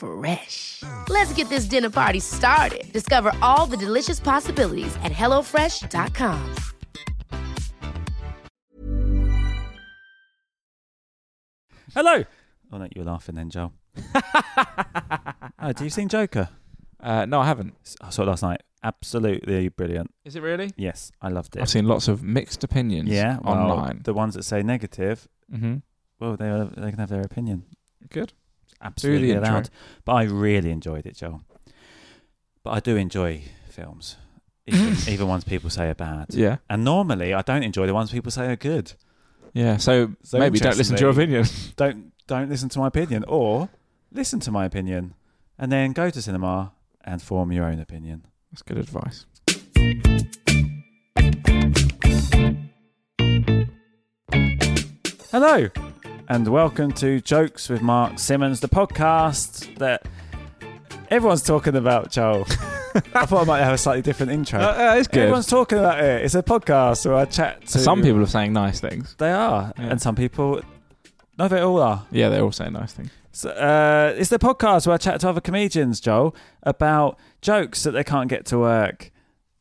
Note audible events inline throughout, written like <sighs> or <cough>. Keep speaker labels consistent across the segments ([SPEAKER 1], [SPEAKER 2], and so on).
[SPEAKER 1] Fresh. Let's get this dinner party started. Discover all the delicious possibilities at hellofresh.com.
[SPEAKER 2] Hello. Oh no, you were laughing then, Joel. <laughs> oh, do you seen Joker?
[SPEAKER 3] Uh, no, I haven't.
[SPEAKER 2] I saw it last night. Absolutely brilliant.
[SPEAKER 3] Is it really?
[SPEAKER 2] Yes, I loved it.
[SPEAKER 3] I've seen lots of mixed opinions
[SPEAKER 2] yeah, well,
[SPEAKER 3] online.
[SPEAKER 2] The ones that say negative,
[SPEAKER 3] mm-hmm.
[SPEAKER 2] well, they they can have their opinion.
[SPEAKER 3] Good.
[SPEAKER 2] Absolutely allowed. But I really enjoyed it, Joel. But I do enjoy films, even, <laughs> even ones people say are bad.
[SPEAKER 3] Yeah.
[SPEAKER 2] And normally, I don't enjoy the ones people say are good.
[SPEAKER 3] Yeah. So,
[SPEAKER 2] So
[SPEAKER 3] maybe don't listen to your opinion. <laughs>
[SPEAKER 2] Don't don't listen to my opinion, or listen to my opinion, and then go to cinema and form your own opinion.
[SPEAKER 3] That's good advice.
[SPEAKER 2] Hello, and welcome to Jokes with Mark Simmons, the podcast that everyone's talking about, Joel. <laughs> I thought I might have a slightly different intro.
[SPEAKER 3] Uh, it's good.
[SPEAKER 2] Everyone's talking about it. It's a podcast where I chat to
[SPEAKER 3] Some people are saying nice things.
[SPEAKER 2] They are,
[SPEAKER 3] Yeah.
[SPEAKER 2] and some people, no, they all are.
[SPEAKER 3] Yeah, they're all saying nice things.
[SPEAKER 2] So, uh, it's the podcast where I chat to other comedians, Joel, about jokes that they can't get to work.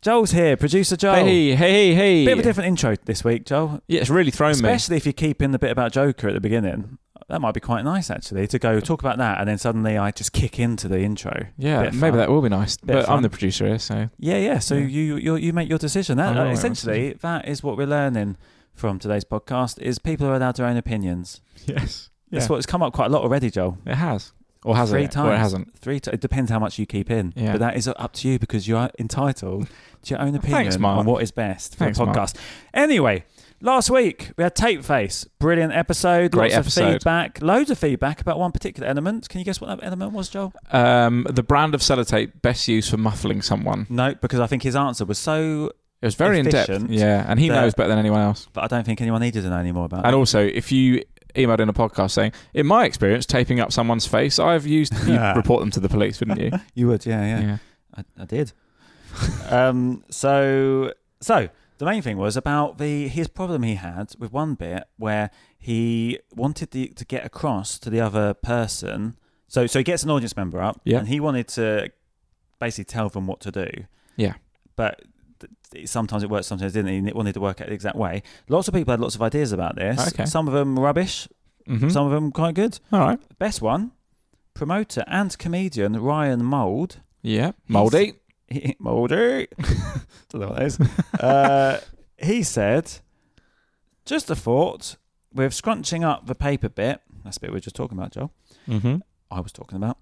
[SPEAKER 2] Joel's here, producer Joel.
[SPEAKER 3] Hey, hey, hey.
[SPEAKER 2] Bit of a different intro this week, Joel.
[SPEAKER 3] Yeah, it's really thrown me.
[SPEAKER 2] Especially if you keep in the bit about Joker at the beginning. That might be quite nice, actually, to go talk about that, and then suddenly I just kick into the intro.
[SPEAKER 3] Yeah,
[SPEAKER 2] Bit of
[SPEAKER 3] maybe
[SPEAKER 2] fun.
[SPEAKER 3] that will be nice.
[SPEAKER 2] Of
[SPEAKER 3] But I'm the producer here, so
[SPEAKER 2] Yeah, yeah. So you you you make your decision. That,
[SPEAKER 3] I will
[SPEAKER 2] uh,
[SPEAKER 3] make my
[SPEAKER 2] essentially that is what we're learning from today's podcast is people are allowed their own opinions.
[SPEAKER 3] yes,
[SPEAKER 2] That's what's come up quite a lot already, Joel.
[SPEAKER 3] it has, or has
[SPEAKER 2] Three
[SPEAKER 3] it,
[SPEAKER 2] times.
[SPEAKER 3] or it hasn't.
[SPEAKER 2] Three. T- it depends how much you keep in.
[SPEAKER 3] Yeah.
[SPEAKER 2] But that is up to you because you are entitled to your own opinion
[SPEAKER 3] Thanks,
[SPEAKER 2] on what is best for
[SPEAKER 3] Thanks,
[SPEAKER 2] the
[SPEAKER 3] Mark.
[SPEAKER 2] podcast. Anyway, last week we had Tape Face. Brilliant episode.
[SPEAKER 3] Great
[SPEAKER 2] lots
[SPEAKER 3] episode.
[SPEAKER 2] of feedback. Loads of feedback about one particular element. Can you guess what that element was, Joel?
[SPEAKER 3] Um, the brand of sellotape best used for muffling someone.
[SPEAKER 2] No, because I think his answer was so.
[SPEAKER 3] It was very in depth. Yeah, and he knows better than anyone else.
[SPEAKER 2] But I don't think anyone needed to know any more about
[SPEAKER 3] And
[SPEAKER 2] it.
[SPEAKER 3] also, if you emailed in a podcast saying, "In my experience, taping up someone's face, I've used," you'd <laughs> report them to the police, wouldn't you?
[SPEAKER 2] You would, yeah, yeah. I, I did. <laughs> um, so, so the main thing was about the his problem he had with one bit where he wanted the, to get across to the other person. So, so he gets an audience member up,
[SPEAKER 3] Yeah.
[SPEAKER 2] and he wanted to basically tell them what to do.
[SPEAKER 3] Yeah.
[SPEAKER 2] but sometimes it worked, sometimes it didn't. It wanted to work out the exact way. Lots of people had lots of ideas about this.
[SPEAKER 3] Okay.
[SPEAKER 2] Some of them rubbish,
[SPEAKER 3] hmm
[SPEAKER 2] some of them quite good.
[SPEAKER 3] All right.
[SPEAKER 2] Best one, promoter and comedian Ryan Mould.
[SPEAKER 3] Yeah. Mouldy.
[SPEAKER 2] He, <laughs> Mouldy. <laughs> Don't know what that is. <laughs> uh, he said, just a thought, with scrunching up the paper bit, that's the bit we were just talking about, Joel,
[SPEAKER 3] Mm-hmm.
[SPEAKER 2] I was talking about,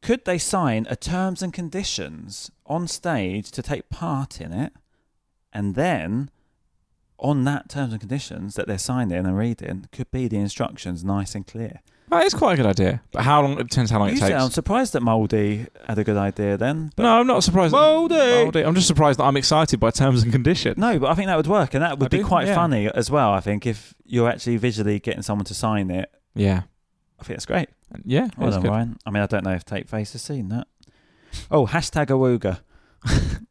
[SPEAKER 2] could they sign a terms and conditions on stage to take part in it? And then on that terms and conditions that they're signing and reading could be the instructions nice and clear.
[SPEAKER 3] That is quite a good idea. But how long? It depends how long
[SPEAKER 2] You
[SPEAKER 3] it
[SPEAKER 2] sound
[SPEAKER 3] takes.
[SPEAKER 2] surprised that Mouldy had a good idea then. But
[SPEAKER 3] No, I'm not surprised.
[SPEAKER 2] Mouldy!
[SPEAKER 3] Mouldy. I'm just surprised that I'm excited by terms and conditions.
[SPEAKER 2] No, but I think that would work, and that would
[SPEAKER 3] I
[SPEAKER 2] be
[SPEAKER 3] do,
[SPEAKER 2] quite
[SPEAKER 3] yeah.
[SPEAKER 2] funny as well. I think if you're actually visually getting someone to sign it,
[SPEAKER 3] Yeah.
[SPEAKER 2] I think that's great.
[SPEAKER 3] Yeah.
[SPEAKER 2] Well done,
[SPEAKER 3] good.
[SPEAKER 2] Ryan. I mean, I don't know if Tape Face has seen that. Oh, hashtag awooga.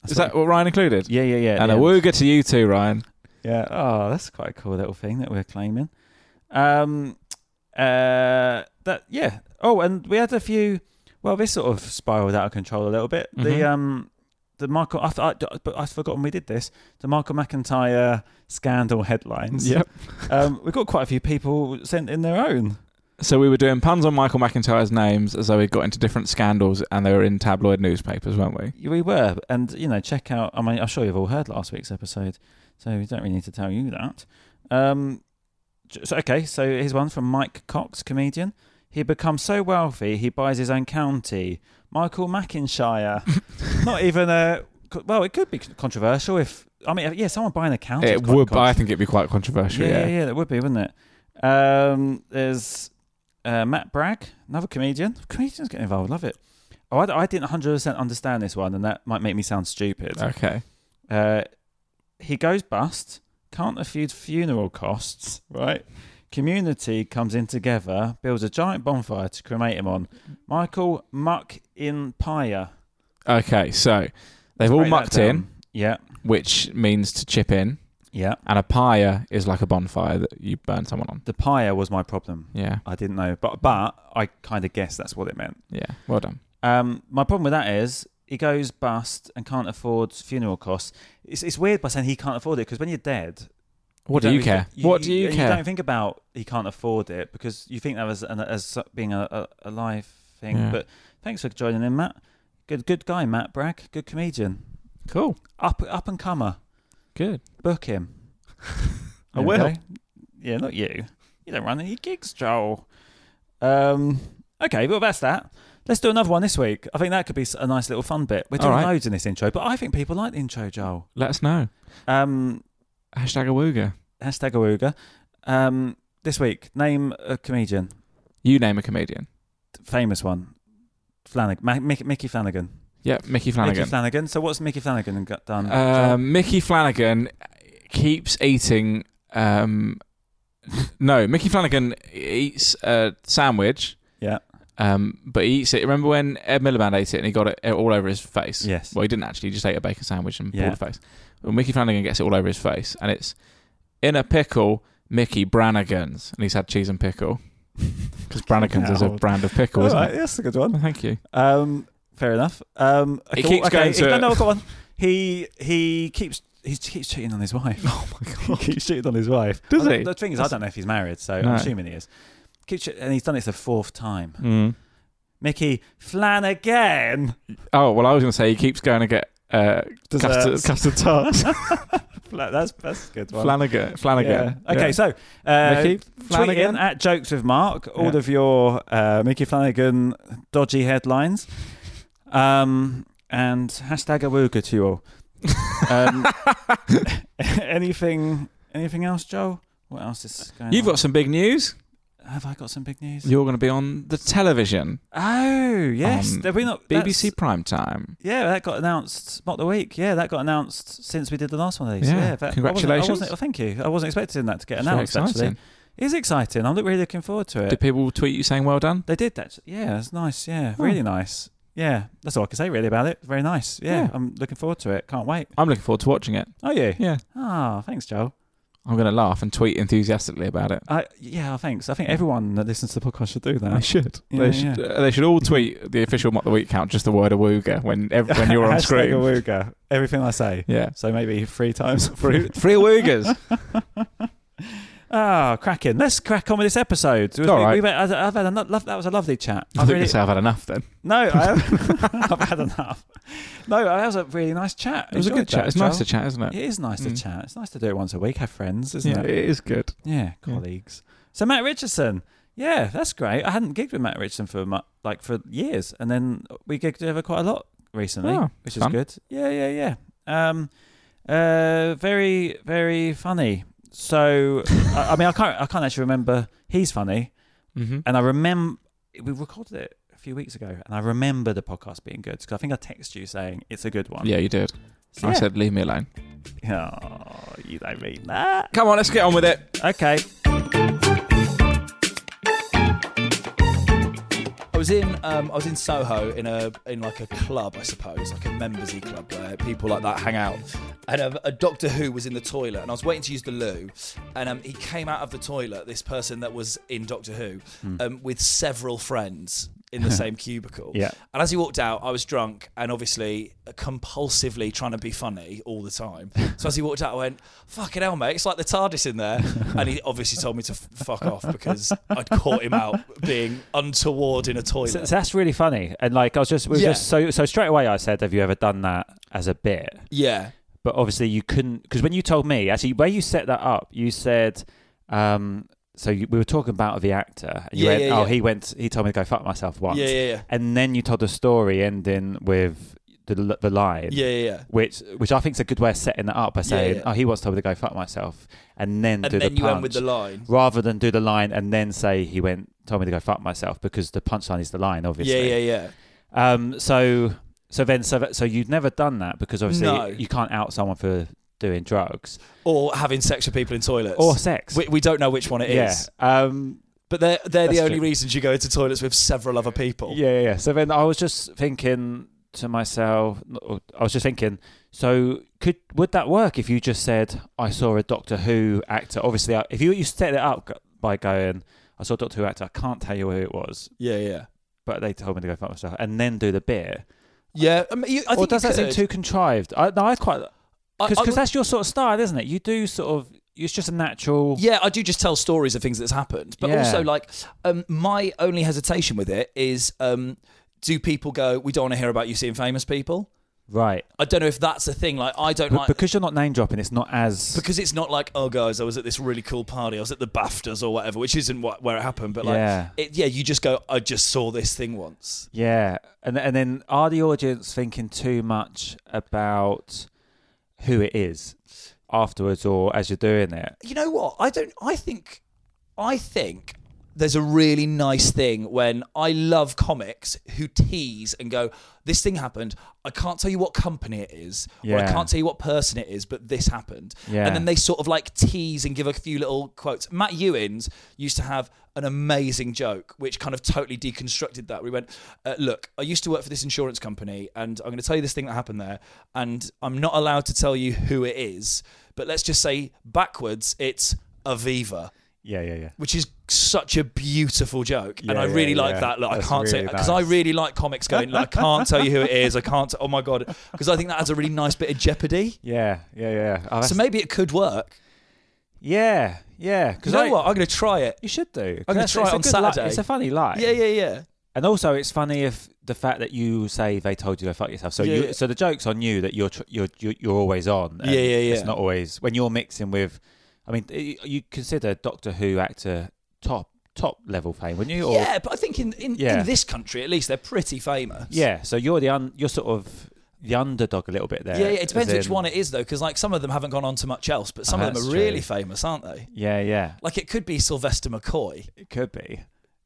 [SPEAKER 3] Is that what Ryan included?
[SPEAKER 2] Yeah, yeah, yeah.
[SPEAKER 3] And a wooga to you too, Ryan.
[SPEAKER 2] Yeah. Oh, that's quite a cool little thing that we're claiming. Um, uh, that yeah. Oh, and we had a few. Well, this sort of spiraled out of control a little bit. The
[SPEAKER 3] Mhm.
[SPEAKER 2] um, the Michael. I, I, but I've forgotten we did this. The Michael McIntyre scandal headlines.
[SPEAKER 3] Yep.
[SPEAKER 2] Um, we've got quite a few people sent in their own.
[SPEAKER 3] So we were doing puns on Michael McIntyre's names as though we got into different scandals and they were in tabloid newspapers, weren't we?
[SPEAKER 2] We were, and you know, check out. I mean, I'm sure you've all heard last week's episode, so we don't really need to tell you that. Um, so, okay, so here's one from Mike Cox, comedian. He becomes so wealthy he buys his own county. Michael Mackinshire. <laughs> Not even a. Well, it could be controversial if. I mean, yeah, someone buying a county.
[SPEAKER 3] It would, but I think it'd be quite controversial.
[SPEAKER 2] yeah,
[SPEAKER 3] Yeah,
[SPEAKER 2] yeah, yeah, that would be, wouldn't it? Um, there's uh, Matt Bragg, another comedian. Comedians get involved, love it. Oh, I, I didn't 100% understand this one, and that might make me sound stupid.
[SPEAKER 3] Okay.
[SPEAKER 2] Uh, he goes bust, can't afford funeral costs, right? Community comes in together, builds a giant bonfire to cremate him on. Michael Muck in Pyre.
[SPEAKER 3] Okay. So they've all
[SPEAKER 2] Break that
[SPEAKER 3] mucked in.
[SPEAKER 2] Yeah,
[SPEAKER 3] which means to chip in,
[SPEAKER 2] yeah.
[SPEAKER 3] and a pyre is like a bonfire that you burn someone on.
[SPEAKER 2] The pyre was my problem.
[SPEAKER 3] Yeah.
[SPEAKER 2] I didn't know, but but I kind of guessed that's what it meant.
[SPEAKER 3] Yeah. Well done.
[SPEAKER 2] Um, my problem with that is he goes bust and can't afford funeral costs. It's, it's weird by saying he can't afford it because when you're dead,
[SPEAKER 3] What do
[SPEAKER 2] don't
[SPEAKER 3] you care?
[SPEAKER 2] think-
[SPEAKER 3] what do you,
[SPEAKER 2] You
[SPEAKER 3] care?
[SPEAKER 2] You don't think about he can't afford it because you think that as an, as being a, a, a live thing.
[SPEAKER 3] Yeah.
[SPEAKER 2] But thanks for joining in, Matt. Good good guy, Matt Bragg. Good comedian.
[SPEAKER 3] cool.
[SPEAKER 2] Up up and comer.
[SPEAKER 3] Good.
[SPEAKER 2] Book him. <laughs>
[SPEAKER 3] I will.
[SPEAKER 2] Okay? Yeah, not you. You don't run any gigs, Joel. Um. Okay, well that's that. Let's do another one this week. I think that could be a nice little fun bit. We're
[SPEAKER 3] All
[SPEAKER 2] doing
[SPEAKER 3] right.
[SPEAKER 2] loads in this intro, but I think people like the intro, Joel.
[SPEAKER 3] Let us know.
[SPEAKER 2] Um,
[SPEAKER 3] Hashtag awooga.
[SPEAKER 2] hashtag awooga. Um, this week, name a comedian,
[SPEAKER 3] You name a comedian.
[SPEAKER 2] famous one. Flanagan, Ma- Mickey, Mickey Flanagan.
[SPEAKER 3] Yeah, Mickey Flanagan.
[SPEAKER 2] Mickey Flanagan. So what's Mickey Flanagan got done?
[SPEAKER 3] Um, Mickey Flanagan keeps eating. Um, <laughs> no, Mickey Flanagan eats a sandwich,
[SPEAKER 2] yeah.
[SPEAKER 3] um, but he eats it. Remember when Ed Miliband ate it and he got it all over his face?
[SPEAKER 2] Yes.
[SPEAKER 3] Well, he didn't actually. He just ate a bacon sandwich and
[SPEAKER 2] Yeah.
[SPEAKER 3] pulled the face. Well, Mickey Flanagan gets it all over his face, and it's in a pickle. Mickey Brannigan's, and he's had cheese and pickle <laughs> because Brannigan's is a brand of pickle,
[SPEAKER 2] All
[SPEAKER 3] isn't
[SPEAKER 2] right,
[SPEAKER 3] it?
[SPEAKER 2] that's a good
[SPEAKER 3] Well,
[SPEAKER 2] one.
[SPEAKER 3] thank you.
[SPEAKER 2] Um, fair enough. Um,
[SPEAKER 3] He
[SPEAKER 2] okay,
[SPEAKER 3] keeps
[SPEAKER 2] okay,
[SPEAKER 3] going to-
[SPEAKER 2] No, no, go on. He he keeps he keeps cheating on his wife. <laughs>
[SPEAKER 3] Oh my <laughs> god!
[SPEAKER 2] he keeps cheating on his wife.
[SPEAKER 3] Does
[SPEAKER 2] Well,
[SPEAKER 3] he?
[SPEAKER 2] The, the thing is, I don't know if he's married, so
[SPEAKER 3] No.
[SPEAKER 2] I'm assuming he is. Keeps and he's done it the fourth time.
[SPEAKER 3] Mm.
[SPEAKER 2] Mickey Flanagan.
[SPEAKER 3] Oh well, I was going to say he keeps going to get uh, custard, custard tarts. <laughs>
[SPEAKER 2] That's that's a good one.
[SPEAKER 3] Flanagan. Flanagan.
[SPEAKER 2] Yeah. Okay,
[SPEAKER 3] Yeah.
[SPEAKER 2] so uh,
[SPEAKER 3] Mickey Flanagan.
[SPEAKER 2] at jokes with Mark all
[SPEAKER 3] Yeah.
[SPEAKER 2] of your uh, Mickey Flanagan dodgy headlines, um, and hashtag awooga to you all. Um, <laughs> anything anything else, Joe? What else is going on?
[SPEAKER 3] You've
[SPEAKER 2] on?
[SPEAKER 3] got some big news.
[SPEAKER 2] Have I got some big news?
[SPEAKER 3] You're going to be on the television,
[SPEAKER 2] oh yes,
[SPEAKER 3] On
[SPEAKER 2] we not
[SPEAKER 3] BBC
[SPEAKER 2] that's-
[SPEAKER 3] Primetime.
[SPEAKER 2] Yeah, that got announced. Not the week. Yeah, that got announced since we did the last one of these.
[SPEAKER 3] Yeah,
[SPEAKER 2] Yeah, that- I wasn't-
[SPEAKER 3] congratulations.
[SPEAKER 2] I wasn't, oh, thank you. I wasn't expecting that to get
[SPEAKER 3] It's
[SPEAKER 2] announced. Actually, it is exciting. I'm really looking forward to it.
[SPEAKER 3] Did people tweet you saying well done?
[SPEAKER 2] They did that. Yeah, it's nice. Yeah,
[SPEAKER 3] Oh.
[SPEAKER 2] really nice. Yeah, that's all I can say really about it. Very nice. Yeah,
[SPEAKER 3] Yeah.
[SPEAKER 2] I'm looking forward to it. Can't wait.
[SPEAKER 3] I'm looking forward to watching it.
[SPEAKER 2] Oh, you?
[SPEAKER 3] Yeah.
[SPEAKER 2] Ah, thanks, Joe.
[SPEAKER 3] I'm going to laugh and tweet enthusiastically about it.
[SPEAKER 2] I yeah, thanks. I think everyone that listens to the podcast should do that.
[SPEAKER 3] They should.
[SPEAKER 2] Yeah,
[SPEAKER 3] they
[SPEAKER 2] yeah.
[SPEAKER 3] should. uh, they should all tweet the official Mock the Week count, just the word awooga when <laughs> ev- when you're on
[SPEAKER 2] Hashtag
[SPEAKER 3] screen.
[SPEAKER 2] awooga. Everything I say.
[SPEAKER 3] Yeah.
[SPEAKER 2] So maybe three times.
[SPEAKER 3] Free, free <laughs> awoogas. <laughs>
[SPEAKER 2] Ah, cracking. Let's crack on with this episode.
[SPEAKER 3] All right.
[SPEAKER 2] We've, I've I've had lo- That was a lovely chat.
[SPEAKER 3] I think
[SPEAKER 2] really-
[SPEAKER 3] say I've had enough then.
[SPEAKER 2] no, I have, <laughs> <laughs> I've had enough. No, that was a really nice chat.
[SPEAKER 3] It was a good chat. It's nice to chat, isn't it?
[SPEAKER 2] It is nice to
[SPEAKER 3] Mm.
[SPEAKER 2] chat. It's nice to do it once a week. Have friends, isn't
[SPEAKER 3] Yeah,
[SPEAKER 2] it?
[SPEAKER 3] it is good.
[SPEAKER 2] Yeah,
[SPEAKER 3] Yeah.
[SPEAKER 2] colleagues. So Matt Richardson, yeah, that's great. I hadn't gigged with Matt Richardson for like for years, and then we gigged together quite a lot recently,
[SPEAKER 3] Oh,
[SPEAKER 2] which is good. Yeah, yeah, yeah. Um, uh, very, very funny. So, I, I mean, I can't, I can't actually remember. He's funny,
[SPEAKER 3] Mm-hmm.
[SPEAKER 2] and I remember we recorded it a few weeks ago, and I remember the podcast being good because I think I texted you saying it's a good one.
[SPEAKER 3] Yeah, you did.
[SPEAKER 2] So,
[SPEAKER 3] I
[SPEAKER 2] yeah.
[SPEAKER 3] said, leave me alone. <laughs>
[SPEAKER 2] oh, you don't mean that.
[SPEAKER 3] Come on, let's get on with it.
[SPEAKER 2] Okay.
[SPEAKER 4] Was in um, I was in Soho in a in like a club, I suppose, like a membersy club where people like that hang out. And um, a Doctor Who was in the toilet, and I was waiting to use the loo, and um, he came out of the toilet. This person that was in Doctor Who, um, with several friends in the <laughs> same cubicle.
[SPEAKER 2] Yeah.
[SPEAKER 4] And as he walked out, I was drunk and obviously compulsively trying to be funny all the time. So as he walked out, I went, "Fucking hell, mate! It's like the TARDIS in there." And he obviously told me to f- fuck off because I'd caught him out being untoward in a toilet.
[SPEAKER 2] So, so that's really funny. And like, I was just, we were
[SPEAKER 4] Yeah.
[SPEAKER 2] just so, so straight away I said, have you ever done that as a bit?
[SPEAKER 4] yeah.
[SPEAKER 2] but obviously you couldn't because when you told me actually where you set that up, you said. Um, so you, we were talking about the actor. And you
[SPEAKER 4] Yeah,
[SPEAKER 2] went,
[SPEAKER 4] yeah,
[SPEAKER 2] oh,
[SPEAKER 4] yeah.
[SPEAKER 2] he went. He told me to go fuck myself once.
[SPEAKER 4] Yeah, yeah, yeah.
[SPEAKER 2] And then you told the story ending with the the line.
[SPEAKER 4] Yeah, yeah, yeah.
[SPEAKER 2] Which which I think is a good way of setting that up by saying,
[SPEAKER 4] yeah.
[SPEAKER 2] oh, he wants told me to go fuck myself, and then
[SPEAKER 4] And
[SPEAKER 2] do
[SPEAKER 4] then
[SPEAKER 2] the
[SPEAKER 4] you went with the line.
[SPEAKER 2] rather than do the line and then say he went told me to go fuck myself because the punchline is the line, obviously.
[SPEAKER 4] Yeah, yeah, yeah.
[SPEAKER 2] Um. So so then so so you'd never done that because obviously
[SPEAKER 4] No.
[SPEAKER 2] you can't out someone for doing drugs
[SPEAKER 4] Or having sex with people in toilets.
[SPEAKER 2] or sex.
[SPEAKER 4] we, we don't know which one it is.
[SPEAKER 2] yeah. Um.
[SPEAKER 4] But they're they're the only
[SPEAKER 2] true.
[SPEAKER 4] reasons you go into toilets with several other people.
[SPEAKER 2] Yeah, yeah, yeah. So then I was just thinking to myself, I was just thinking, so could would that work if you just said I saw a Doctor Who actor? Obviously, if you you set it up by going, I saw a Doctor Who actor, I can't tell you who it was,
[SPEAKER 4] yeah, yeah.
[SPEAKER 2] but they told me to go fuck myself, and then do the bit.
[SPEAKER 4] Yeah, I mean, you, I
[SPEAKER 2] or does that seem too contrived? I, no, I quite because that's your sort of style, isn't it? You do sort of. It's just a natural.
[SPEAKER 4] Yeah, I do just tell stories of things that's happened. But
[SPEAKER 2] Yeah.
[SPEAKER 4] also, like, um, my only hesitation with it is um, do people go, we don't want to hear about you seeing famous people?
[SPEAKER 2] Right.
[SPEAKER 4] I don't know if that's a thing. Like, I don't
[SPEAKER 2] But
[SPEAKER 4] like.
[SPEAKER 2] because you're not name dropping, it's not as.
[SPEAKER 4] because it's not like, oh, guys, I was at this really cool party. I was at the BAFTAs or whatever, which isn't what, where it happened. But like,
[SPEAKER 2] Yeah.
[SPEAKER 4] it, yeah, you just go, I just saw this thing once.
[SPEAKER 2] Yeah, and and then are the audience thinking too much about who it is afterwards or as you're doing it?
[SPEAKER 4] You know what? I don't. I think. I think there's a really nice thing when I love comics who tease and go, "This thing happened. I can't tell you what company it is, or I
[SPEAKER 2] Yeah.
[SPEAKER 4] can't tell you what person it is, but this happened."
[SPEAKER 2] Yeah.
[SPEAKER 4] And then they sort of like tease and give a few little quotes. Matt Ewins used to have an amazing joke which kind of totally deconstructed that. We went, uh, "Look, I used to work for this insurance company, and I'm going to tell you this thing that happened there, and I'm not allowed to tell you who it is, but let's just say backwards, it's Aviva."
[SPEAKER 2] Yeah, yeah, yeah.
[SPEAKER 4] which is such a beautiful joke, and
[SPEAKER 2] Yeah,
[SPEAKER 4] I really
[SPEAKER 2] yeah,
[SPEAKER 4] like
[SPEAKER 2] yeah.
[SPEAKER 4] that. Look,
[SPEAKER 2] That's
[SPEAKER 4] I can't say
[SPEAKER 2] really
[SPEAKER 4] because I really like comics going. Like, I can't tell you who it is. I can't. oh my god, because I think that has a really nice bit of jeopardy.
[SPEAKER 2] Yeah, yeah, yeah. Oh,
[SPEAKER 4] So maybe it could work.
[SPEAKER 2] yeah, yeah.
[SPEAKER 4] Because you know what? I'm going to try it.
[SPEAKER 2] You should do.
[SPEAKER 4] I'm gonna try
[SPEAKER 2] it's
[SPEAKER 4] it on
[SPEAKER 2] good li-
[SPEAKER 4] Saturday.
[SPEAKER 2] it's a funny line.
[SPEAKER 4] Yeah, yeah, yeah.
[SPEAKER 2] And also, it's funny if the fact that you say they told you to fuck yourself. So you, so the joke's on you that you're tr- you're you're, you're always on. yeah,
[SPEAKER 4] Yeah, yeah,
[SPEAKER 2] It's not always when you're mixing with. I mean, you consider Doctor Who actor top top level fame, wouldn't you? Or,
[SPEAKER 4] yeah, but I think in in,
[SPEAKER 2] Yeah.
[SPEAKER 4] in this country at least they're pretty famous.
[SPEAKER 2] Yeah, so you're the un, you're sort of the underdog a little bit there.
[SPEAKER 4] Yeah, yeah, it depends
[SPEAKER 2] as
[SPEAKER 4] which one it is though, because like some of them haven't gone on to much else, but some
[SPEAKER 2] Oh,
[SPEAKER 4] of ah, them are
[SPEAKER 2] that's
[SPEAKER 4] really famous, aren't they?
[SPEAKER 2] Yeah, yeah,
[SPEAKER 4] Like it could be Sylvester McCoy,
[SPEAKER 2] it could be,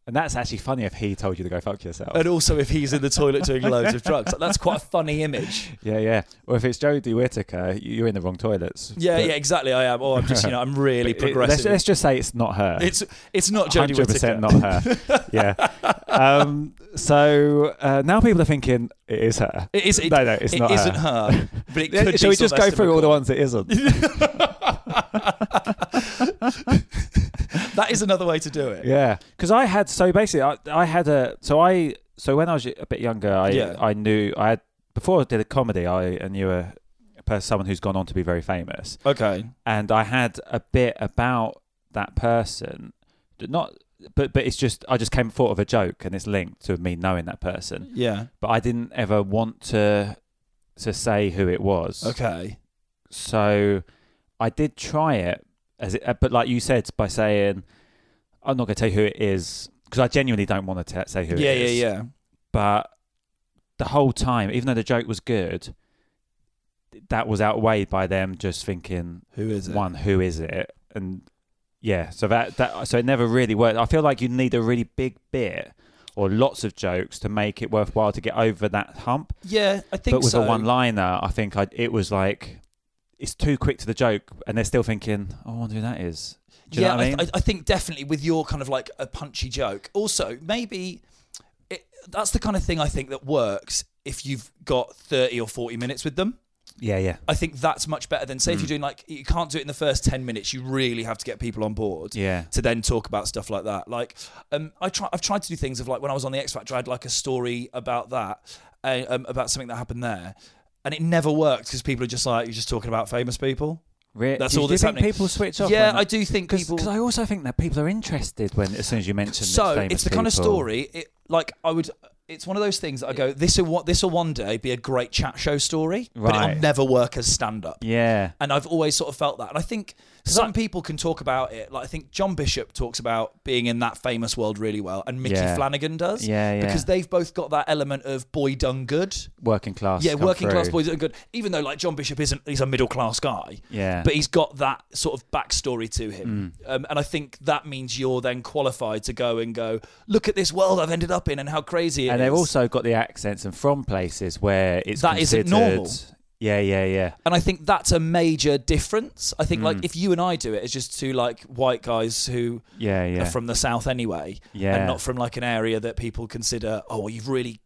[SPEAKER 2] and that's actually funny if he told you to go fuck yourself.
[SPEAKER 4] and also if he's in the toilet doing <laughs> loads of drugs, like, that's quite a funny image.
[SPEAKER 2] yeah, yeah. Or if it's Jodie Whittaker, you're in the wrong toilets.
[SPEAKER 4] Yeah,
[SPEAKER 2] But-
[SPEAKER 4] yeah, exactly. I am. Oh, I'm just, you know, I'm <laughs> really
[SPEAKER 2] it-
[SPEAKER 4] progressive.
[SPEAKER 2] let's, let's just say it's not her.
[SPEAKER 4] it's it's not Jodie
[SPEAKER 2] hundred percent not her. yeah. <laughs> Um, so uh, now people are thinking it is her.
[SPEAKER 4] It is. It,
[SPEAKER 2] no, no, it's
[SPEAKER 4] it
[SPEAKER 2] not
[SPEAKER 4] isn't
[SPEAKER 2] her.
[SPEAKER 4] her. But it <laughs>
[SPEAKER 2] Yeah,
[SPEAKER 4] could
[SPEAKER 2] Shall
[SPEAKER 4] be
[SPEAKER 2] we just go
[SPEAKER 4] Sylvester
[SPEAKER 2] through all the ones that isn't? <laughs>
[SPEAKER 4] that is another way to do it.
[SPEAKER 2] Yeah, because I had so basically I, I had a so I so when I was a bit younger I
[SPEAKER 4] Yeah.
[SPEAKER 2] I knew I had before I did a comedy I, I knew a, a person someone who's gone on to be very famous
[SPEAKER 4] Okay.
[SPEAKER 2] and I had a bit about that person not but but it's just I just came thought of a joke and it's linked to me knowing that person
[SPEAKER 4] Yeah.
[SPEAKER 2] but I didn't ever want to to say who it was
[SPEAKER 4] Okay.
[SPEAKER 2] so I did try it, as it, but like you said, by saying I'm not going to tell you who it is because I genuinely don't want to t- say who it is.
[SPEAKER 4] Yeah,
[SPEAKER 2] yeah,
[SPEAKER 4] yeah.
[SPEAKER 2] But the whole time, even though the joke was good, that was outweighed by them just thinking
[SPEAKER 4] Who is it?
[SPEAKER 2] one, who is it, and yeah, so that that so it never really worked. I feel like you need a really big bit or lots of jokes to make it worthwhile to get over that hump
[SPEAKER 4] Yeah, I think
[SPEAKER 2] but with
[SPEAKER 4] so.
[SPEAKER 2] a one-liner, I think I, it was like it's too quick to the joke, and they're still thinking, "Oh, I wonder who that is."
[SPEAKER 4] Yeah,
[SPEAKER 2] know what I mean?
[SPEAKER 4] I, I think definitely with your kind of like a punchy joke. Also, maybe it, that's the kind of thing I think that works if you've got 30 or 40 minutes with them.
[SPEAKER 2] Yeah, yeah,
[SPEAKER 4] I think that's much better than say if
[SPEAKER 2] Mm.
[SPEAKER 4] you're doing like you can't do it in the first 10 minutes. You really have to get people on board.
[SPEAKER 2] yeah,
[SPEAKER 4] to then talk about stuff like that. Like, um, I try, I've tried to do things of like when I was on the X Factor, I had like a story about that, uh, um, about something that happened there, and it never worked because people are just like, you're just talking about famous people.
[SPEAKER 2] Re-
[SPEAKER 4] That's
[SPEAKER 2] do,
[SPEAKER 4] all
[SPEAKER 2] do you think
[SPEAKER 4] happening.
[SPEAKER 2] people switch off?
[SPEAKER 4] yeah,
[SPEAKER 2] when-
[SPEAKER 4] I do think people.
[SPEAKER 2] Because I also think that people are interested when as soon as you mention
[SPEAKER 4] so
[SPEAKER 2] famous
[SPEAKER 4] it's the kind of
[SPEAKER 2] people.
[SPEAKER 4] story. It, like I would, it's one of those things that I go, this will this will one day be a great chat show story, but it'll never work as stand up.
[SPEAKER 2] Yeah.
[SPEAKER 4] And I've always sort of felt that. And I think some people can talk about it. Like I think John Bishop talks about being in that famous world really well, and Mickey
[SPEAKER 2] Yeah.
[SPEAKER 4] Flanagan does.
[SPEAKER 2] Yeah, yeah.
[SPEAKER 4] Because they've both got that element of boy done good.
[SPEAKER 2] Working class.
[SPEAKER 4] Yeah, working class
[SPEAKER 2] through.
[SPEAKER 4] boys done good. Even though like John Bishop isn't, he's a middle class guy.
[SPEAKER 2] Yeah.
[SPEAKER 4] But he's got that sort of backstory to him,
[SPEAKER 2] Mm.
[SPEAKER 4] um, and I think that means you're then qualified to go and go look at this world I've ended up in and how crazy it is.
[SPEAKER 2] And they've also got the accents and from places where it's
[SPEAKER 4] That isn't normal.
[SPEAKER 2] Yeah, yeah, yeah.
[SPEAKER 4] And I think that's a major difference. I think
[SPEAKER 2] Mm.
[SPEAKER 4] like if you and I do it, it's just two like white guys who
[SPEAKER 2] Yeah, yeah.
[SPEAKER 4] are from the south anyway,
[SPEAKER 2] Yeah.
[SPEAKER 4] and not from like an area that people consider. Oh, well, you've really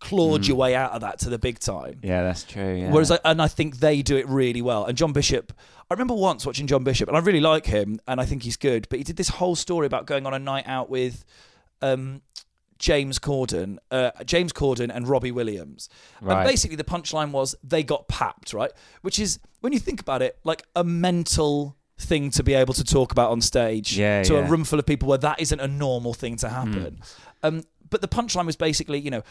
[SPEAKER 4] clawed your way out of that to the big time.
[SPEAKER 2] Mm. yeah, that's true. Yeah.
[SPEAKER 4] Whereas, I, and I think they do it really well. And John Bishop, I remember once watching John Bishop, and I really like him, and I think he's good. But he did this whole story about going on a night out with um, James Corden, uh, James Corden, and Robbie Williams.
[SPEAKER 2] Right.
[SPEAKER 4] And basically, the punchline was they got papped, right? Which is when you think about it, like a mental thing to be able to talk about on stage
[SPEAKER 2] Yeah,
[SPEAKER 4] to a
[SPEAKER 2] yeah. Hmm.
[SPEAKER 4] room full of people where that isn't a normal thing to happen. Um, but the punchline was basically, you know,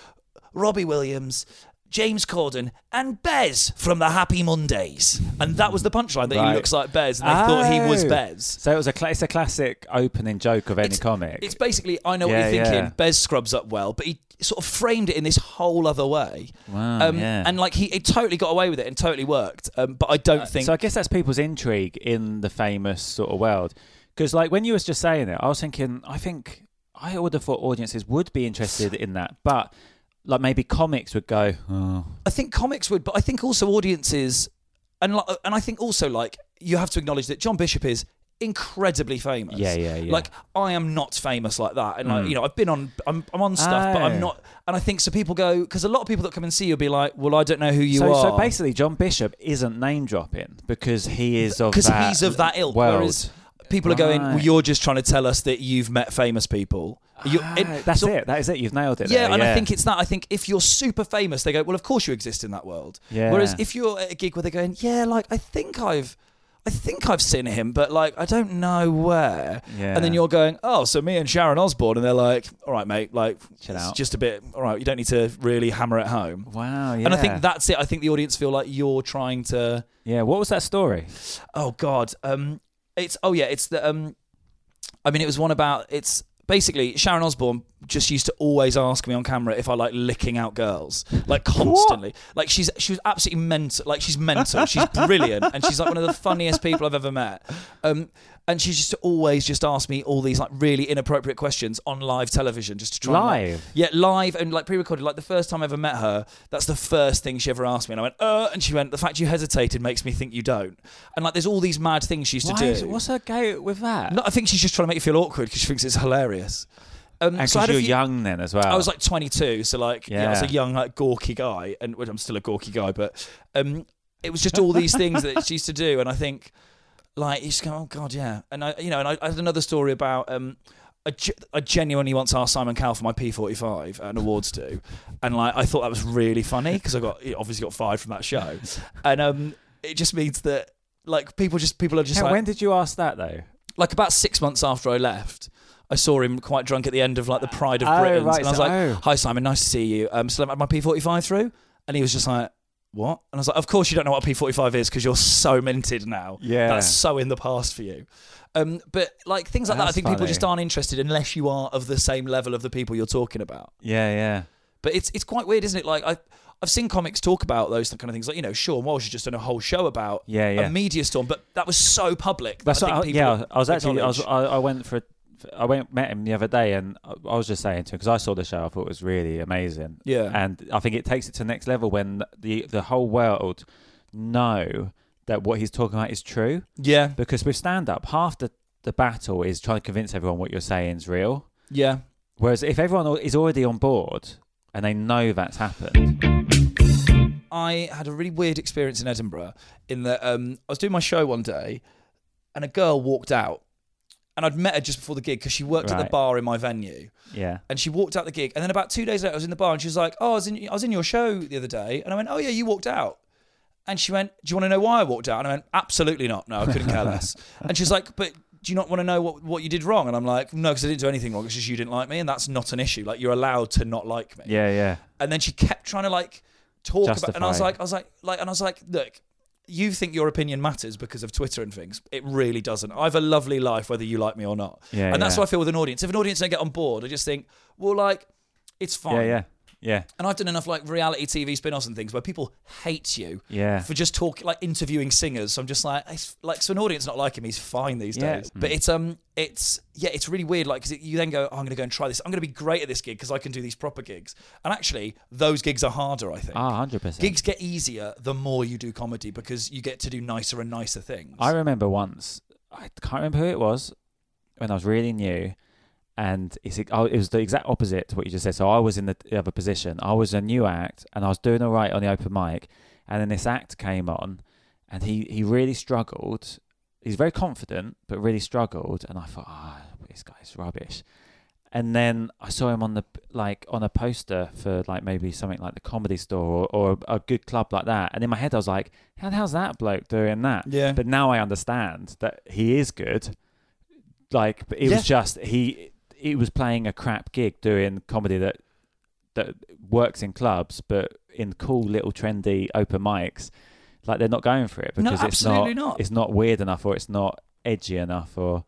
[SPEAKER 4] Robbie Williams, James Corden, and Bez from the Happy Mondays, and that was the punchline that
[SPEAKER 2] Right.
[SPEAKER 4] he looks like Bez, and they thought he was
[SPEAKER 2] Oh.
[SPEAKER 4] Bez.
[SPEAKER 2] So it was a cla- it's a classic opening joke of any
[SPEAKER 4] It's-
[SPEAKER 2] comic.
[SPEAKER 4] It's basically, I know
[SPEAKER 2] Yeah,
[SPEAKER 4] what you're thinking.
[SPEAKER 2] yeah.
[SPEAKER 4] Bez scrubs up well, but he sort of framed it in this whole other way.
[SPEAKER 2] Wow,
[SPEAKER 4] Um,
[SPEAKER 2] yeah.
[SPEAKER 4] And like he, he totally got away with it and totally worked. Um, but I don't think.
[SPEAKER 2] So I guess that's people's intrigue in the famous sort of world. Because like when you was just saying it, I was thinking, I think I would have thought audiences would be interested in that, but like maybe comics would go, oh,
[SPEAKER 4] I think comics would, but I think also audiences, and li- and I think also like you have to acknowledge that John Bishop is incredibly famous.
[SPEAKER 2] Yeah, yeah, yeah.
[SPEAKER 4] Like I am not famous like that, and like
[SPEAKER 2] Mm.
[SPEAKER 4] you know I've been on, I'm, I'm on stuff, but
[SPEAKER 2] Oh.
[SPEAKER 4] I'm not. And I think so. People go because a lot of people that come and see you will be like, well, I don't know who you
[SPEAKER 2] so,
[SPEAKER 4] are.
[SPEAKER 2] so basically, John Bishop isn't name dropping because he is of
[SPEAKER 4] because he's of that ilk.
[SPEAKER 2] world.
[SPEAKER 4] Whereas people are going, well, you're just trying to tell us that you've met famous people. You-
[SPEAKER 2] Ah,
[SPEAKER 4] it-
[SPEAKER 2] that's
[SPEAKER 4] so-
[SPEAKER 2] it. That is it. You've nailed it.
[SPEAKER 4] Yeah,
[SPEAKER 2] there,
[SPEAKER 4] and I think it's that. I think if you're super famous, they go, well, of course you exist in that world.
[SPEAKER 2] Yeah.
[SPEAKER 4] Whereas if you're at a gig where they're going, yeah, like I think I've, I think I've seen him, but like I don't know where.
[SPEAKER 2] Yeah.
[SPEAKER 4] And then you're going, oh, so me and Sharon Osbourne, and they're like, all right, mate, like
[SPEAKER 2] Chill
[SPEAKER 4] it's
[SPEAKER 2] out.
[SPEAKER 4] just a bit. All right, you don't need to really hammer it home.
[SPEAKER 2] wow. Yeah.
[SPEAKER 4] And I think that's it. I think the audience feel like you're trying to.
[SPEAKER 2] Yeah. What was that story?
[SPEAKER 4] Oh God. Um, it's oh yeah, it's the um, I mean, it was one about it's basically Sharon Osbourne just used to always ask me on camera if I like licking out girls, like constantly. Like she's she was absolutely mental. Like she's mental. She's brilliant, and she's like one of the funniest people I've ever met. Um, and she just always just asked me all these like really inappropriate questions on live television, just to try and, like-
[SPEAKER 2] Live?
[SPEAKER 4] yeah, live and like pre-recorded. Like the first time I ever met her, that's the first thing she ever asked me, and I went, "Uh," and she went, "The fact you hesitated makes me think you don't." And like, there's all these mad things she used
[SPEAKER 2] Why
[SPEAKER 4] to
[SPEAKER 2] is-
[SPEAKER 4] do.
[SPEAKER 2] what's her go with that?
[SPEAKER 4] No, I think she's just trying to make you feel awkward because she thinks it's hilarious. Um,
[SPEAKER 2] and
[SPEAKER 4] so I
[SPEAKER 2] because
[SPEAKER 4] had
[SPEAKER 2] you're young then as well.
[SPEAKER 4] I was like 22, so like yeah. I was a young like gawky guy, and well, I'm still a gawky guy, but um, it was just all these things that she used to do, and I think like you just go, oh god, yeah, and I you know, and I, I had another story about um. I, ge- I genuinely once asked Simon Cowell for my P45 at an awards do, and like I thought that was really funny because I got obviously got fired from that show, <laughs> and um, it just means that like people just people are just like
[SPEAKER 2] when did you ask that though?
[SPEAKER 4] like about six months after I left, I saw him quite drunk at the end of like the Pride of
[SPEAKER 2] Oh,
[SPEAKER 4] Britain,
[SPEAKER 2] right,
[SPEAKER 4] and I was like,
[SPEAKER 2] oh.
[SPEAKER 4] "Hi Simon, nice to see you. Um, still haven't had my P45 through?" And he was just like, "What?" And I was like, "Of course you don't know what a P45 is because you're so minted now.
[SPEAKER 2] Yeah.
[SPEAKER 4] that's so in the past for you." Um, but like things like that, I
[SPEAKER 2] That's
[SPEAKER 4] think people just aren't interested unless you are of the same level of the people you're talking about.
[SPEAKER 2] Yeah, yeah.
[SPEAKER 4] But it's it's quite weird, isn't it? Like I. I've seen comics talk about those kind of things, like you know, Seann Walsh has just done a whole show about
[SPEAKER 2] Yeah, yeah.
[SPEAKER 4] a media storm, but that was so public.
[SPEAKER 2] That's
[SPEAKER 4] that I
[SPEAKER 2] what
[SPEAKER 4] think
[SPEAKER 2] I,
[SPEAKER 4] people
[SPEAKER 2] yeah. I was actually I, was. I, I went for I went met him the other day and I was just saying to him because I saw the show I thought it was really amazing.
[SPEAKER 4] Yeah.
[SPEAKER 2] and I think it takes it to the next level when the the whole world know that what he's talking about is true.
[SPEAKER 4] yeah,
[SPEAKER 2] Because with stand up, half the the battle is trying to convince everyone what you're saying is real.
[SPEAKER 4] yeah.
[SPEAKER 2] Whereas if everyone is already on board and they know that's happened,
[SPEAKER 4] I had a really weird experience in Edinburgh in that um, I was doing my show one day and a girl walked out. And I'd met her just before the gig because she worked at the
[SPEAKER 2] Right.
[SPEAKER 4] bar in my venue.
[SPEAKER 2] yeah,
[SPEAKER 4] And she walked out the gig. And then about two days later, I was in the bar and she was like, Oh, I was in, I was in your show the other day. And I went, Oh, yeah, you walked out. And she went, Do you want to know why I walked out? And I went, Absolutely not. No, I couldn't care less. <laughs> and she's like, But do you not want to know what, what you did wrong? And I'm like, no, because I didn't do anything wrong. It's just you didn't like me, and that's not an issue. Like you're allowed to not like me.
[SPEAKER 2] Yeah, yeah.
[SPEAKER 4] And then she kept trying to like talk about, and I was
[SPEAKER 2] Justify.
[SPEAKER 4] like, I was like, like, and I was like, look, you think your opinion matters because of Twitter and things. It really doesn't. I have a lovely life, whether you like me or not.
[SPEAKER 2] Yeah,
[SPEAKER 4] and that's
[SPEAKER 2] yeah.
[SPEAKER 4] what I feel with an audience. If an audience don't get on board, I just think, well, like, it's fine.
[SPEAKER 2] Yeah, yeah. Yeah.
[SPEAKER 4] And I've done enough like reality TV spin-offs and things where people hate you
[SPEAKER 2] Yeah.
[SPEAKER 4] for just talking like interviewing singers. So I'm just like, it's, like so an audience not liking me is fine these
[SPEAKER 2] Yeah.
[SPEAKER 4] days. But it's um, it's yeah, it's really weird. Like because you then go, oh, I'm going to go and try this. I'm going to be great at this gig because I can do these proper gigs. And actually, those gigs are harder. I think.
[SPEAKER 2] Ah, 100%.
[SPEAKER 4] Gigs get easier the more you do comedy because you get to do nicer and nicer things.
[SPEAKER 2] I remember once, I can't remember who it was, when I was really new, and it's, oh, it was the exact opposite to what you just said. So I was in the, the other position. I was a new act, and I was doing all right on the open mic, and then this act came on, and he, he really struggled. He's very confident, but really struggled, and I thought, ah, this guy's rubbish. And then I saw him on the like on a poster for like maybe something like the comedy store or, or a good club like that. And in my head, I was like, "How the hell's that bloke doing that?"
[SPEAKER 4] Yeah.
[SPEAKER 2] But now I understand that he is good. Like, but it
[SPEAKER 4] Yeah.
[SPEAKER 2] was just he he was playing a crap gig doing comedy that that works in clubs, but in cool little trendy open mics, like they're not going for it
[SPEAKER 4] No,
[SPEAKER 2] because it's
[SPEAKER 4] absolutely
[SPEAKER 2] not,
[SPEAKER 4] not.
[SPEAKER 2] it's not weird enough or it's not edgy enough or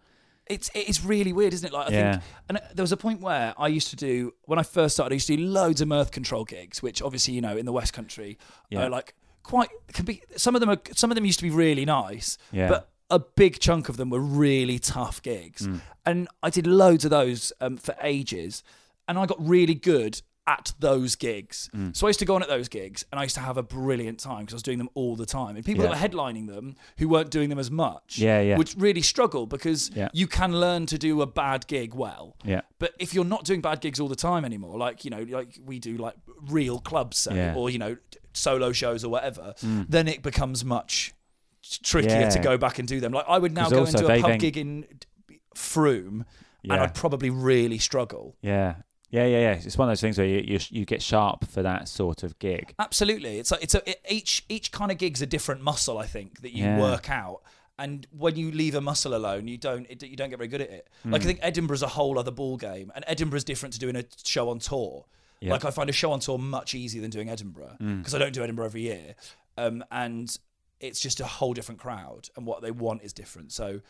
[SPEAKER 4] It's it's really weird, isn't it? Like I
[SPEAKER 2] Yeah.
[SPEAKER 4] think, and uh, there was a point where I used to do when I first started. I used to do loads of mirth control gigs, which obviously you know in the West Country
[SPEAKER 2] Yeah.
[SPEAKER 4] are like quite can be. Some of them are some of them used to be really nice,
[SPEAKER 2] Yeah.
[SPEAKER 4] but a big chunk of them were really tough gigs.
[SPEAKER 2] Mm.
[SPEAKER 4] And I did loads of those um, for ages, and I got really good at those gigs.
[SPEAKER 2] Mm.
[SPEAKER 4] So I used to go on at those gigs, and I used to have a brilliant time because I was doing them all the time. And people
[SPEAKER 2] Yeah.
[SPEAKER 4] that were headlining them who weren't doing them as much,
[SPEAKER 2] Yeah, yeah.
[SPEAKER 4] would really struggle because
[SPEAKER 2] Yeah.
[SPEAKER 4] you can learn to do a bad gig well.
[SPEAKER 2] yeah.
[SPEAKER 4] But if you're not doing bad gigs all the time anymore, like you know, like we do, like real clubs, say,
[SPEAKER 2] Yeah.
[SPEAKER 4] or you know, solo shows or whatever, then it becomes much trickier
[SPEAKER 2] Yeah.
[SPEAKER 4] to go back and do them. Like I would now go into a pub gig in Frome, and I'd probably really struggle.
[SPEAKER 2] Yeah, yeah, yeah, yeah. It's one of those things where you you, you get sharp for that sort of gig.
[SPEAKER 4] Absolutely, it's like it's a it, each each kind of gig's a different muscle. I think that you
[SPEAKER 2] Yeah.
[SPEAKER 4] work out. And when you leave a muscle alone, you don't it, you don't get very good at it. Like I think Edinburgh's a whole other ball game, and Edinburgh's different to doing a show on tour.
[SPEAKER 2] Yeah.
[SPEAKER 4] Like I find a show on tour much easier than doing Edinburgh because I don't do Edinburgh every year, um, and it's just a whole different crowd, and what they want is different. So,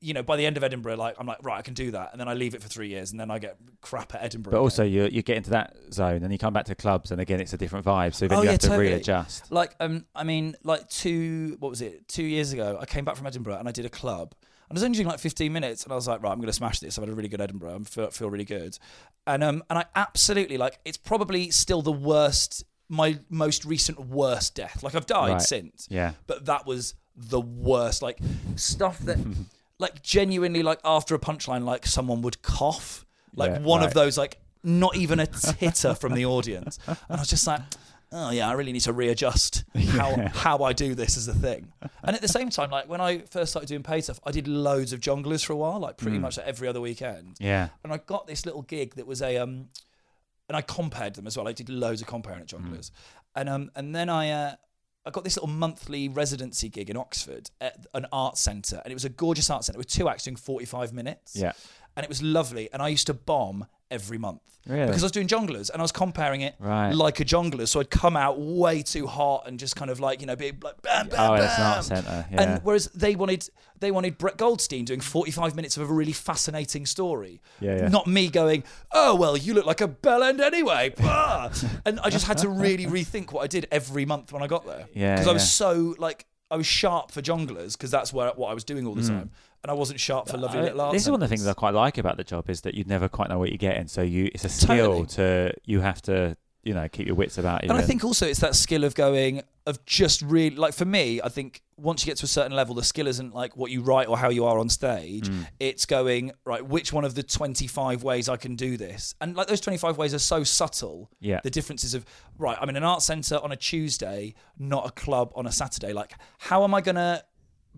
[SPEAKER 4] you know, by the end of Edinburgh, like I'm like, right, I can do that, and then I leave it for three years, and then I get crap at Edinburgh.
[SPEAKER 2] But
[SPEAKER 4] again.
[SPEAKER 2] also, you you get into that zone and you come back to clubs, and again, it's a different vibe. So then
[SPEAKER 4] Oh,
[SPEAKER 2] you
[SPEAKER 4] yeah,
[SPEAKER 2] have to
[SPEAKER 4] totally.
[SPEAKER 2] readjust.
[SPEAKER 4] Like, um, I mean, like two, what was it? Two years ago, I came back from Edinburgh and I did a club. And I was only doing like 15 minutes, and I was like, right, I'm going to smash this. I've had a really good Edinburgh. I feel, feel really good, and um, and I absolutely like. It's probably still the worst, my most recent worst death. Like I've died
[SPEAKER 2] Right.
[SPEAKER 4] since,
[SPEAKER 2] Yeah.
[SPEAKER 4] but that was the worst. Like stuff that, <laughs> like genuinely, like after a punchline, like someone would cough, like
[SPEAKER 2] Yeah,
[SPEAKER 4] one of those, like not even a titter from the audience, and I was just like. Oh yeah, I really need to readjust how <laughs> how I do this as a thing. And at the same time, like when I first started doing paid stuff, I did loads of Jongleurs for a while, like pretty much like every other weekend.
[SPEAKER 2] Yeah.
[SPEAKER 4] And I got this little gig that was a um, and I compared them as well. I did loads of comparing at Jongleurs, and um, and then I uh, I got this little monthly residency gig in Oxford at an art centre, and it was a gorgeous art centre with two acts doing forty five minutes.
[SPEAKER 2] Yeah.
[SPEAKER 4] And it was lovely. And I used to bomb every month
[SPEAKER 2] Really?
[SPEAKER 4] because I was doing Jongleurs and I was comparing it
[SPEAKER 2] Right.
[SPEAKER 4] like a Jongleur. So I'd come out way too hot and just kind of like you know be like bam bam
[SPEAKER 2] Oh,
[SPEAKER 4] bam.
[SPEAKER 2] it's an art centre. Yeah.
[SPEAKER 4] And whereas they wanted they wanted Brett Goldstein doing 45 minutes of a really fascinating story.
[SPEAKER 2] Yeah, yeah.
[SPEAKER 4] Not me going, oh well, you look like a bell end anyway. And I just had to really <laughs> rethink what I did every month when I got there.
[SPEAKER 2] Yeah,
[SPEAKER 4] Because I was so like I was sharp for Jongleurs because that's where what I was doing all the time, and I wasn't sharp for lovely little art.
[SPEAKER 2] this is one of the things I quite like about the job is that you never quite know what you're getting. So you, it's a skill
[SPEAKER 4] Totally.
[SPEAKER 2] to you have to you know keep your wits about you.
[SPEAKER 4] And I think also it's that skill of going of just really like for me, I think once you get to a certain level, the skill isn't like what you write or how you are on stage.
[SPEAKER 2] Mm.
[SPEAKER 4] It's going right. Which one of the twenty five ways I can do this? And like those twenty five ways are so subtle.
[SPEAKER 2] Yeah.
[SPEAKER 4] The differences of right. I'm in an art center on a Tuesday, not a club on a Saturday. Like how am I gonna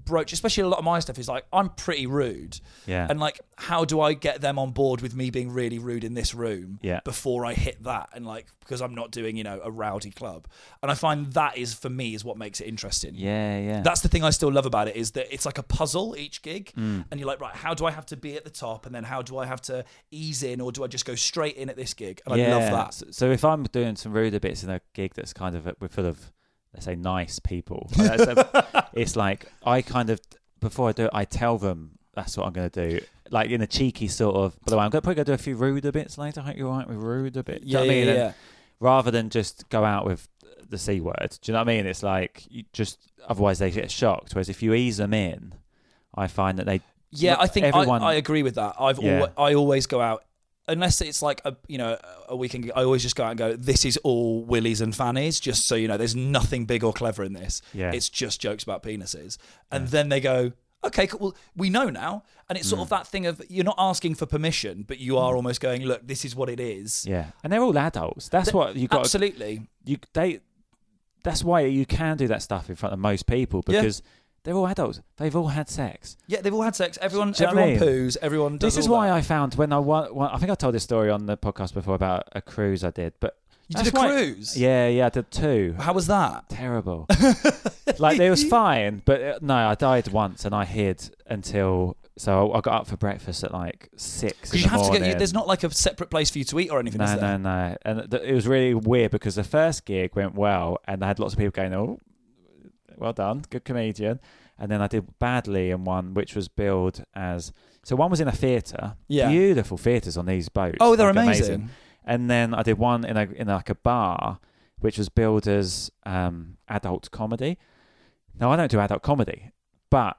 [SPEAKER 4] broach, especially a lot of my stuff is like I'm pretty rude.
[SPEAKER 2] Yeah.
[SPEAKER 4] And like, how do I get them on board with me being really rude in this room
[SPEAKER 2] Yeah.
[SPEAKER 4] before I hit that? And like, because I'm not doing, you know, a rowdy club. And I find that is for me is what makes it interesting.
[SPEAKER 2] Yeah, yeah.
[SPEAKER 4] That's the thing I still love about it is that it's like a puzzle each gig,
[SPEAKER 2] Mm.
[SPEAKER 4] and you're like, right, how do I have to be at the top, and then how do I have to ease in, or do I just go straight in at this gig? And I love that.
[SPEAKER 2] So, so if I'm doing some ruder bits in a gig that's kind of we're full of let's say nice people, <laughs> a- it's like I kind of before I do it, I tell them that's what I'm going to do, like in a cheeky sort of. By the way, I'm gonna, probably going to do a few ruder bits later. I hope you're all right with ruder you
[SPEAKER 4] Yeah,
[SPEAKER 2] know what I
[SPEAKER 4] yeah,
[SPEAKER 2] mean? And
[SPEAKER 4] yeah.
[SPEAKER 2] Rather than just go out with the c word. Do you know what I mean? It's like you just otherwise they get shocked. Whereas if you ease them in, I find that they
[SPEAKER 4] Yeah, I think
[SPEAKER 2] everyone-
[SPEAKER 4] I, I agree with that. I've
[SPEAKER 2] Yeah.
[SPEAKER 4] alwa- I always go out unless it's like a you know a weekend. I always just go out and go. This is all willies and fannies. Just so you know, there's nothing big or clever in this.
[SPEAKER 2] Yeah.
[SPEAKER 4] it's just jokes about penises. And then they go, okay, cool. Well, we know now. And it's
[SPEAKER 2] Mm.
[SPEAKER 4] sort of that thing of you're not asking for permission, but you are almost going, look, this is what it is.
[SPEAKER 2] yeah, and they're all adults. That's what you got.
[SPEAKER 4] Absolutely.
[SPEAKER 2] you they that's why you can do that stuff in front of most people
[SPEAKER 4] Yeah.
[SPEAKER 2] They're all adults. They've all had sex.
[SPEAKER 4] Yeah, they've all had sex. Everyone,
[SPEAKER 2] Do you know what I
[SPEAKER 4] everyone
[SPEAKER 2] mean?
[SPEAKER 4] poos. Everyone. Does
[SPEAKER 2] This is
[SPEAKER 4] all
[SPEAKER 2] why
[SPEAKER 4] that.
[SPEAKER 2] I found when I wa- wa- I think I told this story on the podcast before about a cruise I did, but
[SPEAKER 4] You did a
[SPEAKER 2] why-
[SPEAKER 4] cruise.
[SPEAKER 2] Yeah, yeah, I did two.
[SPEAKER 4] How was that?
[SPEAKER 2] Terrible. <laughs> like it was fine, but uh, no, I died once and I hid until so I got up for breakfast at like six.
[SPEAKER 4] Because you
[SPEAKER 2] the
[SPEAKER 4] have to
[SPEAKER 2] morning.
[SPEAKER 4] get. You, there's not like a separate place for you to eat or anything.
[SPEAKER 2] No,
[SPEAKER 4] is
[SPEAKER 2] no,
[SPEAKER 4] there?
[SPEAKER 2] no. And th- it was really weird because the first gig went well, and I had lots of people going, "Oh, well done, good comedian." And then I did badly in one, which was billed as so. One was in a theatre,
[SPEAKER 4] Yeah.
[SPEAKER 2] beautiful theatres on these boats.
[SPEAKER 4] Oh, they're
[SPEAKER 2] like,
[SPEAKER 4] amazing.
[SPEAKER 2] And then I did one in a in like a bar, which was billed as um, adult comedy. Now I don't do adult comedy, but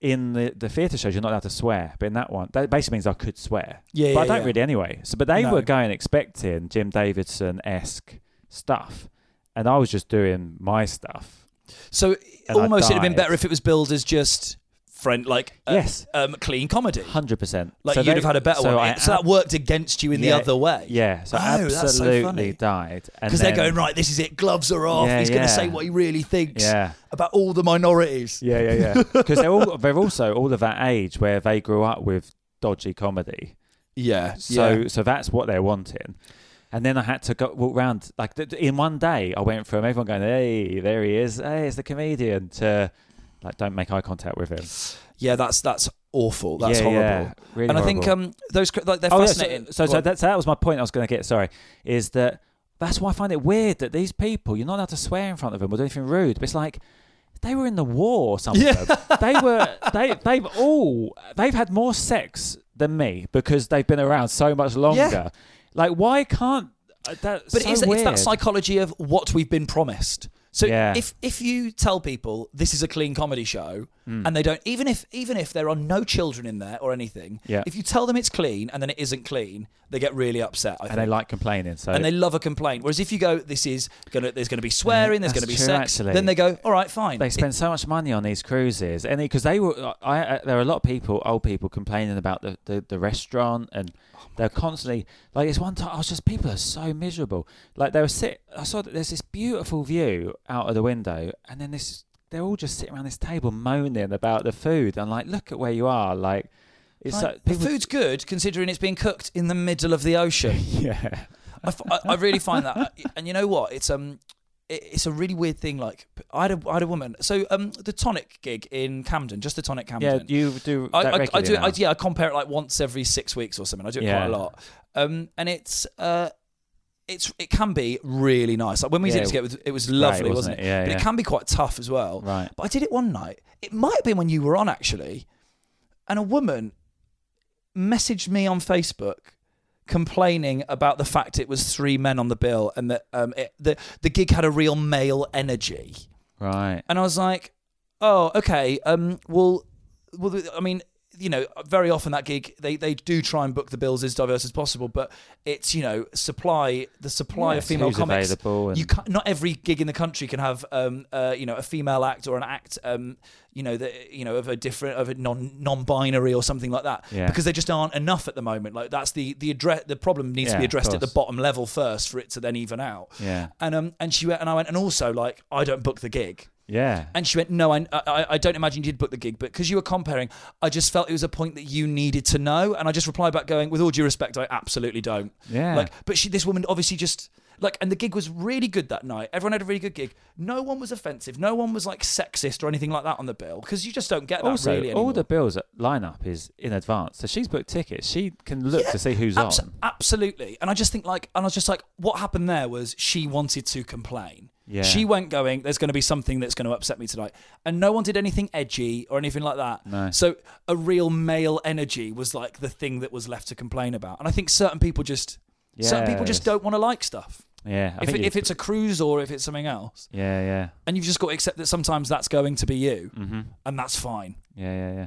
[SPEAKER 2] in the, the theatre shows you're not allowed to swear. But in that one, that basically means I could swear.
[SPEAKER 4] Yeah,
[SPEAKER 2] but I don't
[SPEAKER 4] yeah.
[SPEAKER 2] really anyway. So, but they
[SPEAKER 4] No.
[SPEAKER 2] were going expecting Jim Davidson esque stuff, and I was just doing my stuff.
[SPEAKER 4] So
[SPEAKER 2] And
[SPEAKER 4] almost it'd have been better if it was billed as just friend, like uh,
[SPEAKER 2] Yes.
[SPEAKER 4] um, clean comedy.
[SPEAKER 2] Hundred percent.
[SPEAKER 4] Like you'd have had a better
[SPEAKER 2] so
[SPEAKER 4] one.
[SPEAKER 2] I
[SPEAKER 4] so that worked against you in the other way.
[SPEAKER 2] Yeah, so
[SPEAKER 4] Oh, so
[SPEAKER 2] absolutely
[SPEAKER 4] funny.
[SPEAKER 2] died.
[SPEAKER 4] Because they're going right. This is it. Gloves are off.
[SPEAKER 2] Yeah,
[SPEAKER 4] He's going to say what he really thinks
[SPEAKER 2] Yeah.
[SPEAKER 4] about all the minorities.
[SPEAKER 2] Yeah, yeah, yeah. <laughs> Because they're all they're also all of that age where they grew up with dodgy comedy.
[SPEAKER 4] Yeah.
[SPEAKER 2] So
[SPEAKER 4] yeah.
[SPEAKER 2] so that's what they're wanting. And then I had to go walk around like th- in one day. I went from everyone going, "Hey, there he is! Hey, it's the comedian." To like, don't make eye contact with him.
[SPEAKER 4] yeah, that's that's awful. That's
[SPEAKER 2] yeah,
[SPEAKER 4] horrible.
[SPEAKER 2] yeah, really
[SPEAKER 4] and I think
[SPEAKER 2] horrible.
[SPEAKER 4] um, those cr- like they're
[SPEAKER 2] oh, yeah,
[SPEAKER 4] fascinating.
[SPEAKER 2] so so,
[SPEAKER 4] Go
[SPEAKER 2] so
[SPEAKER 4] on.
[SPEAKER 2] that's that was my point. I was going to get. Sorry, is that that's why I find it weird that these people you're not allowed to swear in front of them or do anything rude. But it's like they were in the war. Some of them. They were. They they've all they've had more sex than me because they've been around so much longer. Like why can't uh, that's
[SPEAKER 4] But
[SPEAKER 2] so
[SPEAKER 4] it's, it's that psychology of what we've been promised. So
[SPEAKER 2] Yeah.
[SPEAKER 4] if if you tell people this is a clean comedy show
[SPEAKER 2] Hmm.
[SPEAKER 4] and they don't even if even if there are no children in there or anything,
[SPEAKER 2] Yeah.
[SPEAKER 4] if you tell them it's clean and then it isn't clean, they get really upset. I
[SPEAKER 2] and
[SPEAKER 4] think.
[SPEAKER 2] they like complaining. So
[SPEAKER 4] and they love a complaint. Whereas if you go, this is gonna, there's going to be swearing, there's
[SPEAKER 2] that's
[SPEAKER 4] to be
[SPEAKER 2] true,
[SPEAKER 4] sex,
[SPEAKER 2] actually.
[SPEAKER 4] then they go, all right, fine.
[SPEAKER 2] They spend so much money on these cruises, and because they were, I, I, there are a lot of people, old people, complaining about the, the, the restaurant, and they're constantly like. It's one time I was just people are so miserable. Like they were sit. I saw that there's this beautiful view out of the window, and then this they're all just sitting around this table moaning about the food. I'm like, look at where you are. Like it's
[SPEAKER 4] Like,
[SPEAKER 2] like,
[SPEAKER 4] the food's good considering it's being cooked in the middle of the ocean. <laughs>
[SPEAKER 2] yeah,
[SPEAKER 4] I, f- I- I really find that, and you know what? It's um, it, it's a really weird thing. Like I had a, I had a woman. So um, the tonic gig in Camden, just the tonic Camden. yeah.
[SPEAKER 2] You do
[SPEAKER 4] I, I, do. I, yeah, I compare it like once every six weeks or something. I do it
[SPEAKER 2] Yeah.
[SPEAKER 4] quite a lot. Um, and it's uh, it's it can be really nice. Like when we
[SPEAKER 2] Yeah,
[SPEAKER 4] did it together, it was, it was lovely,
[SPEAKER 2] wasn't
[SPEAKER 4] wasn't
[SPEAKER 2] it?
[SPEAKER 4] it?
[SPEAKER 2] Yeah,
[SPEAKER 4] but
[SPEAKER 2] yeah.
[SPEAKER 4] it can be quite tough as well.
[SPEAKER 2] Right.
[SPEAKER 4] But I did it one night. It might have been when you were on actually, and a woman messaged me on Facebook complaining about the fact it was three men on the bill and that um, it, the the gig had a real male energy.
[SPEAKER 2] right.
[SPEAKER 4] And I was like, oh, okay. Um, well, well, I mean, you know, very often that gig they, they do try and book the bills as diverse as possible, but it's you know supply the supply of female comics.
[SPEAKER 2] and-
[SPEAKER 4] You can't, not every gig in the country can have um uh you know a female act or an act um you know that you know of a different of a non non-binary or something like that
[SPEAKER 2] Yeah.
[SPEAKER 4] because there just aren't enough at the moment. Like that's the the address the problem needs to be addressed at the bottom level first for it to then even out.
[SPEAKER 2] Yeah.
[SPEAKER 4] And um and she went and I went and also like I don't book the gig.
[SPEAKER 2] Yeah.
[SPEAKER 4] And she went, no, I, I, I don't imagine you did book the gig, but because you were comparing, I just felt it was a point that you needed to know. And I just replied back going, with all due respect, I absolutely don't.
[SPEAKER 2] Yeah.
[SPEAKER 4] Like, but she, this woman obviously just like, and the gig was really good that night. Everyone had a really good gig. No one was offensive. No one was like sexist or anything like that on the bill because you just don't get that
[SPEAKER 2] also,
[SPEAKER 4] really anymore.
[SPEAKER 2] all the bills lineup is in advance, so she's booked tickets. She can look to see who's
[SPEAKER 4] Abs-
[SPEAKER 2] on.
[SPEAKER 4] Absolutely. And I just think like, and I was just like, what happened there was she wanted to complain.
[SPEAKER 2] Yeah.
[SPEAKER 4] She went going, there's going to be something that's going to upset me tonight. And no one did anything edgy or anything like that.
[SPEAKER 2] No.
[SPEAKER 4] So a real male energy was like the thing that was left to complain about. And I think certain people just, certain people just don't want to like stuff.
[SPEAKER 2] Yeah, I
[SPEAKER 4] If, it, if it's a cruise or if it's something else.
[SPEAKER 2] yeah, yeah,
[SPEAKER 4] And you've just got to accept that sometimes that's going to be you.
[SPEAKER 2] mm-hmm.
[SPEAKER 4] And that's fine.
[SPEAKER 2] yeah, yeah, yeah.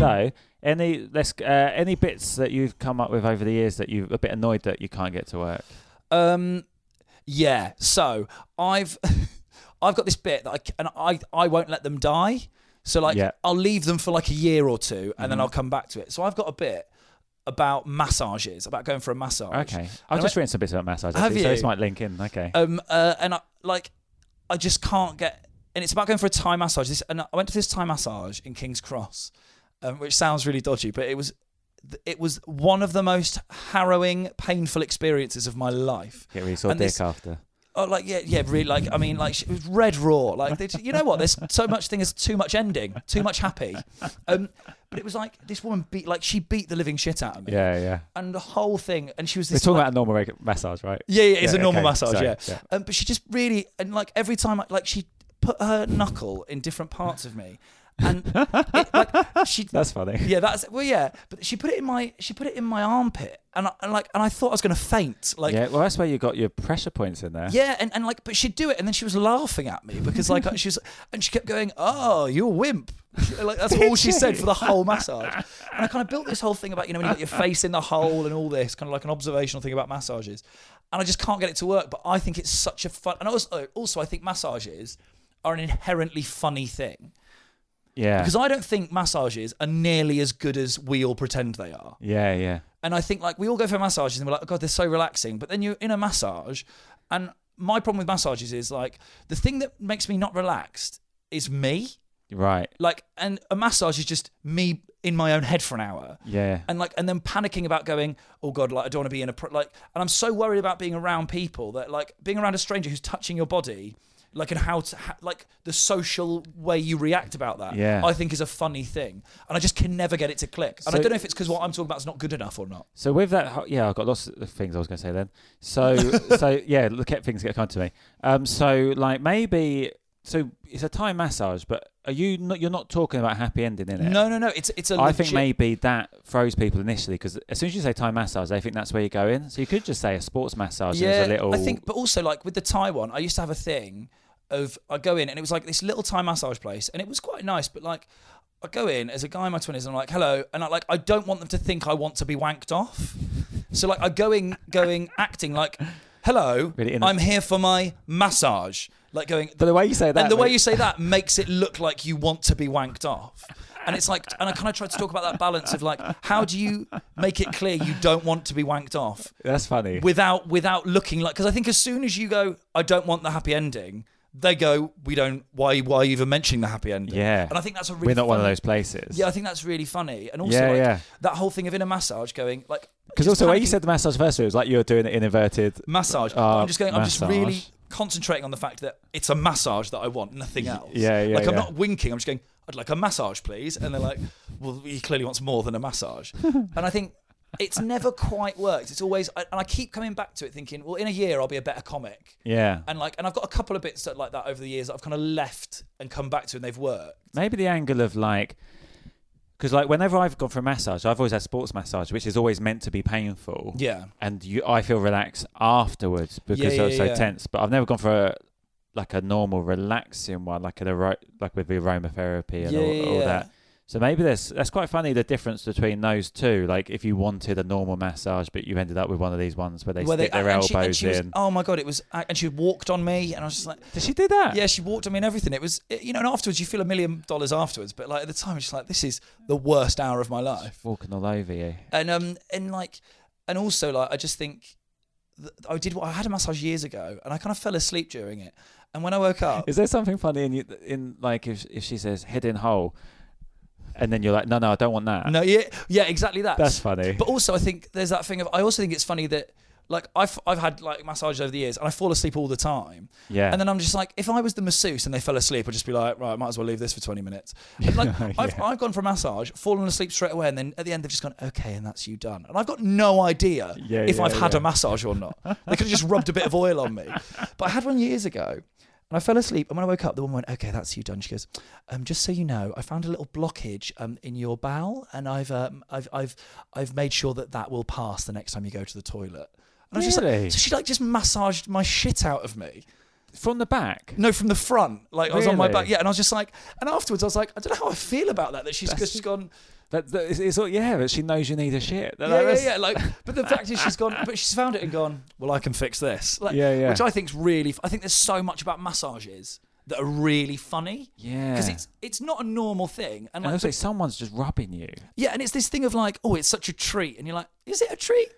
[SPEAKER 2] So, any let's uh, any bits that you've come up with over the years that you're a bit annoyed that you can't get to work?
[SPEAKER 4] Um, yeah. So I've <laughs> I've got this bit that I and I I won't let them die. So like
[SPEAKER 2] Yeah. Mm-hmm.
[SPEAKER 4] I'll leave them for like a year or two, and then I'll come back to it. So I've got a bit about massages, about going for a massage.
[SPEAKER 2] Okay, I've
[SPEAKER 4] I
[SPEAKER 2] just
[SPEAKER 4] went-
[SPEAKER 2] written some bits about massage.
[SPEAKER 4] Have
[SPEAKER 2] Actually, so this
[SPEAKER 4] you?
[SPEAKER 2] might link in. Okay.
[SPEAKER 4] Um, uh, and I like I just can't get. And it's about going for a Thai massage. This and I went to this Thai massage in King's Cross, um, which sounds really dodgy, but it was. It was one of the most harrowing, painful experiences of my life.
[SPEAKER 2] Get really sore
[SPEAKER 4] and
[SPEAKER 2] dick
[SPEAKER 4] this-
[SPEAKER 2] after.
[SPEAKER 4] Oh, like yeah, yeah, really. Like I mean, like it was red raw. Like they, you know what? There's so much thing as too much ending, too much happy. Um, but it was like this woman beat, like she beat the living shit out of me.
[SPEAKER 2] Yeah, yeah.
[SPEAKER 4] And the whole thing, and she was
[SPEAKER 2] We're talking
[SPEAKER 4] like-
[SPEAKER 2] about a normal massage, right?
[SPEAKER 4] yeah, yeah, it's
[SPEAKER 2] Yeah,
[SPEAKER 4] a normal
[SPEAKER 2] okay,
[SPEAKER 4] massage,
[SPEAKER 2] sorry,
[SPEAKER 4] yeah.
[SPEAKER 2] yeah.
[SPEAKER 4] Um, but she just really, and like every time, I, like she put her knuckle in different parts of me, and it, like she. <laughs>
[SPEAKER 2] That's funny.
[SPEAKER 4] Yeah, that's well, yeah. But she put it in my, she put it in my armpit, and, I, and like, and I thought I was gonna faint. Like,
[SPEAKER 2] yeah, well, that's where you got your pressure points in there.
[SPEAKER 4] yeah, and, and like, but she'd do it, and then she was laughing at me because like she was, and she kept going, "Oh, you're a wimp." <laughs> like that's all she said for the whole massage. And I kind of built this whole thing about you know when you got your face in the hole and all this kind of like an observational thing about massages, and I just can't get it to work. But I think it's such a fun, and also also I think massages are an inherently funny thing
[SPEAKER 2] yeah,
[SPEAKER 4] because I don't think massages are nearly as good as we all pretend they are.
[SPEAKER 2] yeah, yeah.
[SPEAKER 4] And I think like we all go for massages and we're like, oh God, they're so relaxing. But then you're in a massage, and my problem with massages is like the thing that makes me not relaxed is me.
[SPEAKER 2] Right.
[SPEAKER 4] Like, and a massage is just me in my own head for an hour.
[SPEAKER 2] Yeah.
[SPEAKER 4] And like, and then panicking about going, oh God, like I don't want to be in a pro-, like, and I'm so worried about being around people that like being around a stranger who's touching your body, like, and how to ha- like the social way you react about that.
[SPEAKER 2] Yeah.
[SPEAKER 4] I think is a funny thing, and I just can never get it to click. And I don't know if it's because what I'm talking about is not good enough or not.
[SPEAKER 2] So with that, yeah, I've got lots of things I was going to say then. So, <laughs> so yeah, look at things that come to me. Um, so like maybe, so it's a Thai massage, but are you not? You're not talking about happy ending in it.
[SPEAKER 4] No, no, no. It's it's a.
[SPEAKER 2] I
[SPEAKER 4] legit-
[SPEAKER 2] think maybe that throws people initially because as soon as you say Thai massage, they think that's where you're going. So you could just say a sports massage.
[SPEAKER 4] Yeah,
[SPEAKER 2] little.
[SPEAKER 4] I think, but also like with the Thai one, I used to have a thing of I go in and it was like this little Thai massage place, and it was quite nice, but like I go in as a guy in my twenties, and I'm like, hello, and I like I don't want them to think I want to be wanked off. So like I going going acting like, hello,
[SPEAKER 2] Really
[SPEAKER 4] I'm here for my massage. Like going,
[SPEAKER 2] But the way you say that,
[SPEAKER 4] and the way you say that makes it look like you want to be wanked off. And it's like, and I kind of tried to talk about that balance of like, how do you make it clear you don't want to be wanked off
[SPEAKER 2] That's funny.
[SPEAKER 4] without without looking like? Because I think as soon as you go, I don't want the happy ending, they go, we don't. Why? Why are you even mentioning the happy ending?
[SPEAKER 2] Yeah.
[SPEAKER 4] and I think that's a really
[SPEAKER 2] We're not one of those places.
[SPEAKER 4] Yeah, I think that's really funny, and also
[SPEAKER 2] Yeah,
[SPEAKER 4] like,
[SPEAKER 2] yeah.
[SPEAKER 4] that whole thing of in a massage going like
[SPEAKER 2] Because also, when you said the massage first, it was like you were doing it in inverted.
[SPEAKER 4] massage.
[SPEAKER 2] Oh,
[SPEAKER 4] I'm just going. I'm just really
[SPEAKER 2] massage.
[SPEAKER 4] Concentrating on the fact that it's a massage that I want, nothing else.
[SPEAKER 2] yeah, yeah,
[SPEAKER 4] Like I'm not winking. I'm just going. I'd like a massage, please. And they're like, well, he clearly wants more than a massage. <laughs> and I think it's never quite worked. It's always, and I keep coming back to it, thinking, well, in a year I'll be a better comic.
[SPEAKER 2] Yeah.
[SPEAKER 4] And like, and I've got a couple of bits that, like that over the years that I've kind of left and come back to, and they've worked.
[SPEAKER 2] Maybe the angle of like, because like whenever I've gone for a massage, I've always had sports massage, which is always meant to be painful.
[SPEAKER 4] Yeah.
[SPEAKER 2] And you, I feel relaxed afterwards because
[SPEAKER 4] Yeah,
[SPEAKER 2] I was so
[SPEAKER 4] yeah.
[SPEAKER 2] tense. But I've never gone for a like a normal relaxing one, like an like with the aromatherapy and all,
[SPEAKER 4] yeah,
[SPEAKER 2] all that. So maybe that's that's quite funny the difference between those two. Like if you wanted a normal massage, but you ended up with one of these ones where they
[SPEAKER 4] Where
[SPEAKER 2] stick their
[SPEAKER 4] and she- and
[SPEAKER 2] elbows
[SPEAKER 4] she was-
[SPEAKER 2] in.
[SPEAKER 4] oh my god, it was, and she walked on me, and I was just like,
[SPEAKER 2] Did she do that?
[SPEAKER 4] Yeah, she walked on me and everything. It was, you know, and afterwards you feel a million dollars afterwards, but like at the time, it's just like this is the worst hour of my life.
[SPEAKER 2] Walking all over you.
[SPEAKER 4] And um, and like, and also like, I just think th- I did. what I had a massage years ago, and I kind of fell asleep during it. And when I woke up,
[SPEAKER 2] Is there something funny in you in like if if she says head in hole, and then you're like, no, no, I don't want that.
[SPEAKER 4] no, yeah, yeah, exactly that.
[SPEAKER 2] That's funny.
[SPEAKER 4] But also, I think there's that thing of. I also think it's funny that. Like I've I've had like massages over the years, and I fall asleep all the time.
[SPEAKER 2] Yeah.
[SPEAKER 4] And then I'm just like, if I was the masseuse and they fell asleep, I'd just be like, right, might as well leave this for 20 minutes. And like, <laughs> I've, I've gone for a massage, fallen asleep straight away, and then at the end they've just gone, okay, and that's you done. And I've got no idea
[SPEAKER 2] Yeah,
[SPEAKER 4] if
[SPEAKER 2] yeah,
[SPEAKER 4] I've had a massage or not. They could have just rubbed a bit of oil on me. <laughs> But I had one years ago. And I fell asleep, and when I woke up, the woman went, "Okay, that's you done." She goes, um, "Just so you know, I found a little blockage um, in your bowel, and I've, um, I've, I've, I've made sure that that will pass the next time you go to the toilet." And I was just
[SPEAKER 2] Really?
[SPEAKER 4] like, so she like just massaged my shit out of me.
[SPEAKER 2] From the back.
[SPEAKER 4] No, from the front. Like I was on my
[SPEAKER 2] Really?
[SPEAKER 4] back, yeah. And I was just like, and afterwards I was like, I don't know how I feel about that. That she's
[SPEAKER 2] That's-
[SPEAKER 4] just gone,
[SPEAKER 2] That, that it's, it's all, yeah, but she knows you need a shit.
[SPEAKER 4] yeah, yeah, yeah. Like, but the fact is, she's gone, but she's found it and gone. Well, I can fix this. Like,
[SPEAKER 2] Yeah, yeah.
[SPEAKER 4] Which I think's really. I think there's so much about massages that are really funny.
[SPEAKER 2] Yeah.
[SPEAKER 4] Because it's it's not a normal thing, and
[SPEAKER 2] And
[SPEAKER 4] like,
[SPEAKER 2] also, someone's just rubbing you.
[SPEAKER 4] yeah, and it's this thing of like, oh, it's such a treat, and you're like, is it a treat,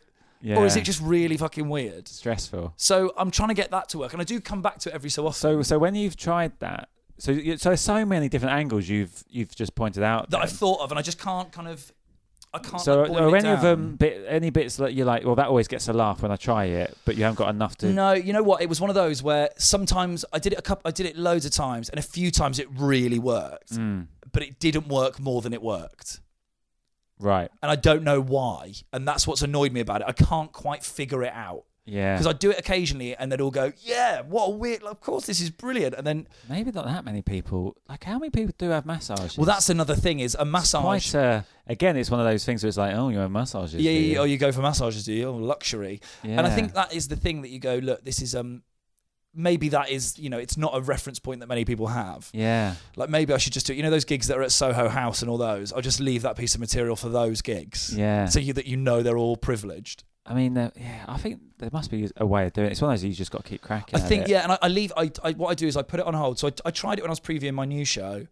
[SPEAKER 2] Yeah.
[SPEAKER 4] or is it just really fucking weird?
[SPEAKER 2] stressful?
[SPEAKER 4] So I'm trying to get that to work, and I do come back to it every so often.
[SPEAKER 2] So, so when you've tried that, so you- so so many different angles you've you've just pointed out.
[SPEAKER 4] that
[SPEAKER 2] then.
[SPEAKER 4] I've thought of, and I just can't kind of. I can't.
[SPEAKER 2] So
[SPEAKER 4] like, boil
[SPEAKER 2] are
[SPEAKER 4] it
[SPEAKER 2] any of
[SPEAKER 4] down.
[SPEAKER 2] them bit any bits that you're like, well, that always gets a laugh when I try it, but you haven't got enough to.
[SPEAKER 4] No, you know what? It was one of those where sometimes I did it a couple, I did it loads of times, and a few times it really worked,
[SPEAKER 2] Mm,
[SPEAKER 4] but it didn't work more than it worked,
[SPEAKER 2] right.
[SPEAKER 4] and I don't know why, and that's what's annoyed me about it. I can't quite figure it out
[SPEAKER 2] Yeah.
[SPEAKER 4] because I do it occasionally, and they'd all go, "Yeah, what a weird! Of course, this is brilliant," and then,
[SPEAKER 2] Maybe not that many people. Like, how many people do have massages?
[SPEAKER 4] well, that's another thing is a
[SPEAKER 2] It's
[SPEAKER 4] massage.
[SPEAKER 2] Quite a, again, it's one of those things where it's like, oh, you have massages.
[SPEAKER 4] yeah, yeah,
[SPEAKER 2] you?
[SPEAKER 4] yeah, oh, you go for massages, do you? Oh, luxury. And I think that is the thing that you go, look, this is um, maybe that is you know, it's not a reference point that many people have.
[SPEAKER 2] Yeah.
[SPEAKER 4] Like maybe I should just do you know those gigs that are at Soho House and all those. I'll just leave that piece of material for those gigs.
[SPEAKER 2] Yeah.
[SPEAKER 4] So you that you know they're all privileged.
[SPEAKER 2] I mean, uh, yeah, I think there must be a way of doing it. It's one of those you just got to keep cracking.
[SPEAKER 4] I think
[SPEAKER 2] it.
[SPEAKER 4] yeah, and I, I leave. I, I what I do is I put it on hold. So I, I tried it when I was previewing my new show,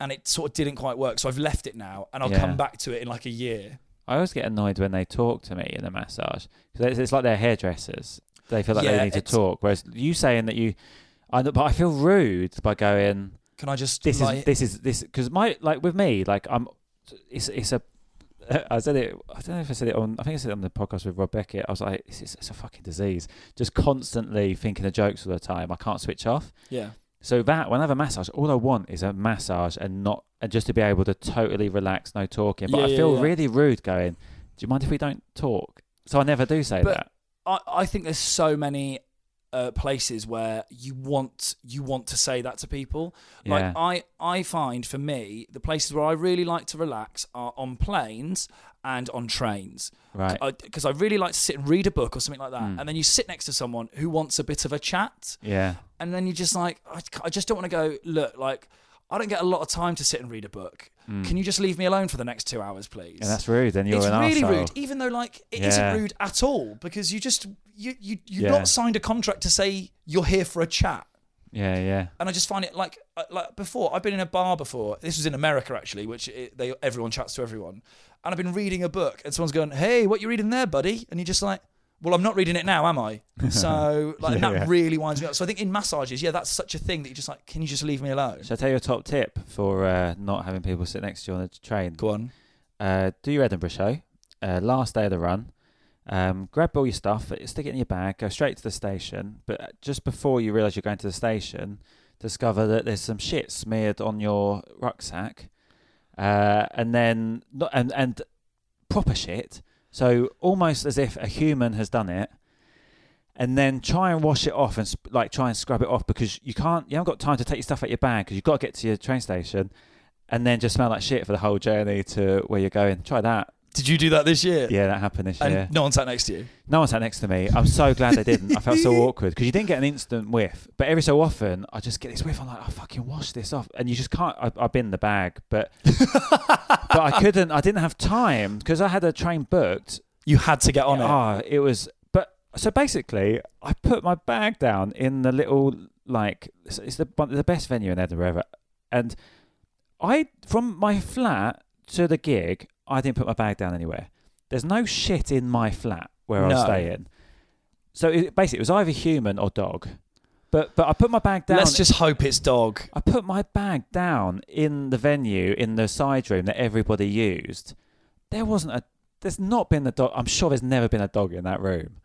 [SPEAKER 4] and it sort of didn't quite work. So I've left it now, and I'll
[SPEAKER 2] Yeah.
[SPEAKER 4] come back to it in like a year.
[SPEAKER 2] I always get annoyed when they talk to me in the massage because it's, it's like they're hairdressers. They feel like
[SPEAKER 4] Yeah,
[SPEAKER 2] they need to talk, whereas you saying that you, I, but I feel rude by going.
[SPEAKER 4] Can I just
[SPEAKER 2] This
[SPEAKER 4] like,
[SPEAKER 2] is this is this because my like with me like I'm, it's it's a. <laughs> I said it. I don't know if I said it on. I think I said it on the podcast with Rob Beckett. I was like, it's, it's, it's a fucking disease. Just constantly thinking of jokes all the time. I can't switch off.
[SPEAKER 4] yeah.
[SPEAKER 2] So that when I have a massage, all I want is a massage and not and just to be able to totally relax, no talking. But
[SPEAKER 4] Yeah,
[SPEAKER 2] I
[SPEAKER 4] yeah,
[SPEAKER 2] feel
[SPEAKER 4] yeah.
[SPEAKER 2] really rude going. Do you mind if we don't talk? So I never do say
[SPEAKER 4] But-
[SPEAKER 2] that.
[SPEAKER 4] I, I think there's so many uh, places where you want you want to say that to people. Like
[SPEAKER 2] Yeah.
[SPEAKER 4] I I find for me the places where I really like to relax are on planes and on trains.
[SPEAKER 2] Right.
[SPEAKER 4] Because I, really like to sit and read a book or something like that,
[SPEAKER 2] Mm.
[SPEAKER 4] and then you sit next to someone who wants a bit of a chat,
[SPEAKER 2] Yeah.
[SPEAKER 4] and then you're just like, I, I just don't want to go. Look, like I don't get a lot of time to sit and read a book. Can you just leave me alone for the next two hours, please?
[SPEAKER 2] And that's rude. Then you're
[SPEAKER 4] it's
[SPEAKER 2] an
[SPEAKER 4] really
[SPEAKER 2] arsehole.
[SPEAKER 4] rude, even though like it
[SPEAKER 2] Yeah.
[SPEAKER 4] not rude at all because you just you you you've
[SPEAKER 2] Yeah.
[SPEAKER 4] not signed a contract to say you're here for a chat.
[SPEAKER 2] Yeah, yeah.
[SPEAKER 4] And I just find it like uh, like before I've been in a bar before. This was in America actually, which it, they everyone chats to everyone. And I've been reading a book, and someone's going, "Hey, what you reading there, buddy?" And you're just like, "Well, I'm not reading it now, am I?" <laughs> So like, and that
[SPEAKER 2] Yeah.
[SPEAKER 4] really winds me up. So I think in massages, yeah, that's such a thing that you're just like, "Can you just leave me alone?"
[SPEAKER 2] Shall I tell you a top tip for uh, not having people sit next to you on the train?
[SPEAKER 4] Go on.
[SPEAKER 2] Uh, do your Edinburgh show. Uh, last day of the run. Um, grab all your stuff, stick it in your bag, go straight to the station. But uh, just before you realise you're going to the station, discover that there's some shit smeared on your rucksack, uh, and then not and and proper shit. So almost as if a human has done it, and then try and wash it off and sp- like try and scrub it off because you can't. You haven't got time to take your stuff out your bag because you've got to get to your train station, and then just smell like shit for the whole journey to where you're going. Try that.
[SPEAKER 4] Did you do that this year?
[SPEAKER 2] Yeah, that happened this
[SPEAKER 4] And
[SPEAKER 2] year.
[SPEAKER 4] no one sat next to you.
[SPEAKER 2] No one sat next to me. I'm so glad they didn't. I felt so <laughs> awkward because you didn't get an instant whiff, but every so often I just get this whiff. I'm like, I fucking wash this off, and you just can't. I, I've been the bag, but <laughs> but I couldn't. I didn't have time because I had a train booked.
[SPEAKER 4] You had to get on it.
[SPEAKER 2] Oh, it was. But so basically, I put my bag down in the little like it's, it's the the best venue in Edinburgh ever, and I from my flat to the gig, I didn't put my bag down anywhere. There's no shit in my flat where I was
[SPEAKER 4] No.
[SPEAKER 2] staying. So it, basically, it was either human or dog. But but I put my bag down.
[SPEAKER 4] Let's just hope it's dog.
[SPEAKER 2] I put my bag down in the venue in the side room that everybody used. There wasn't a. There's not been a dog. I'm sure there's never been a dog in that room.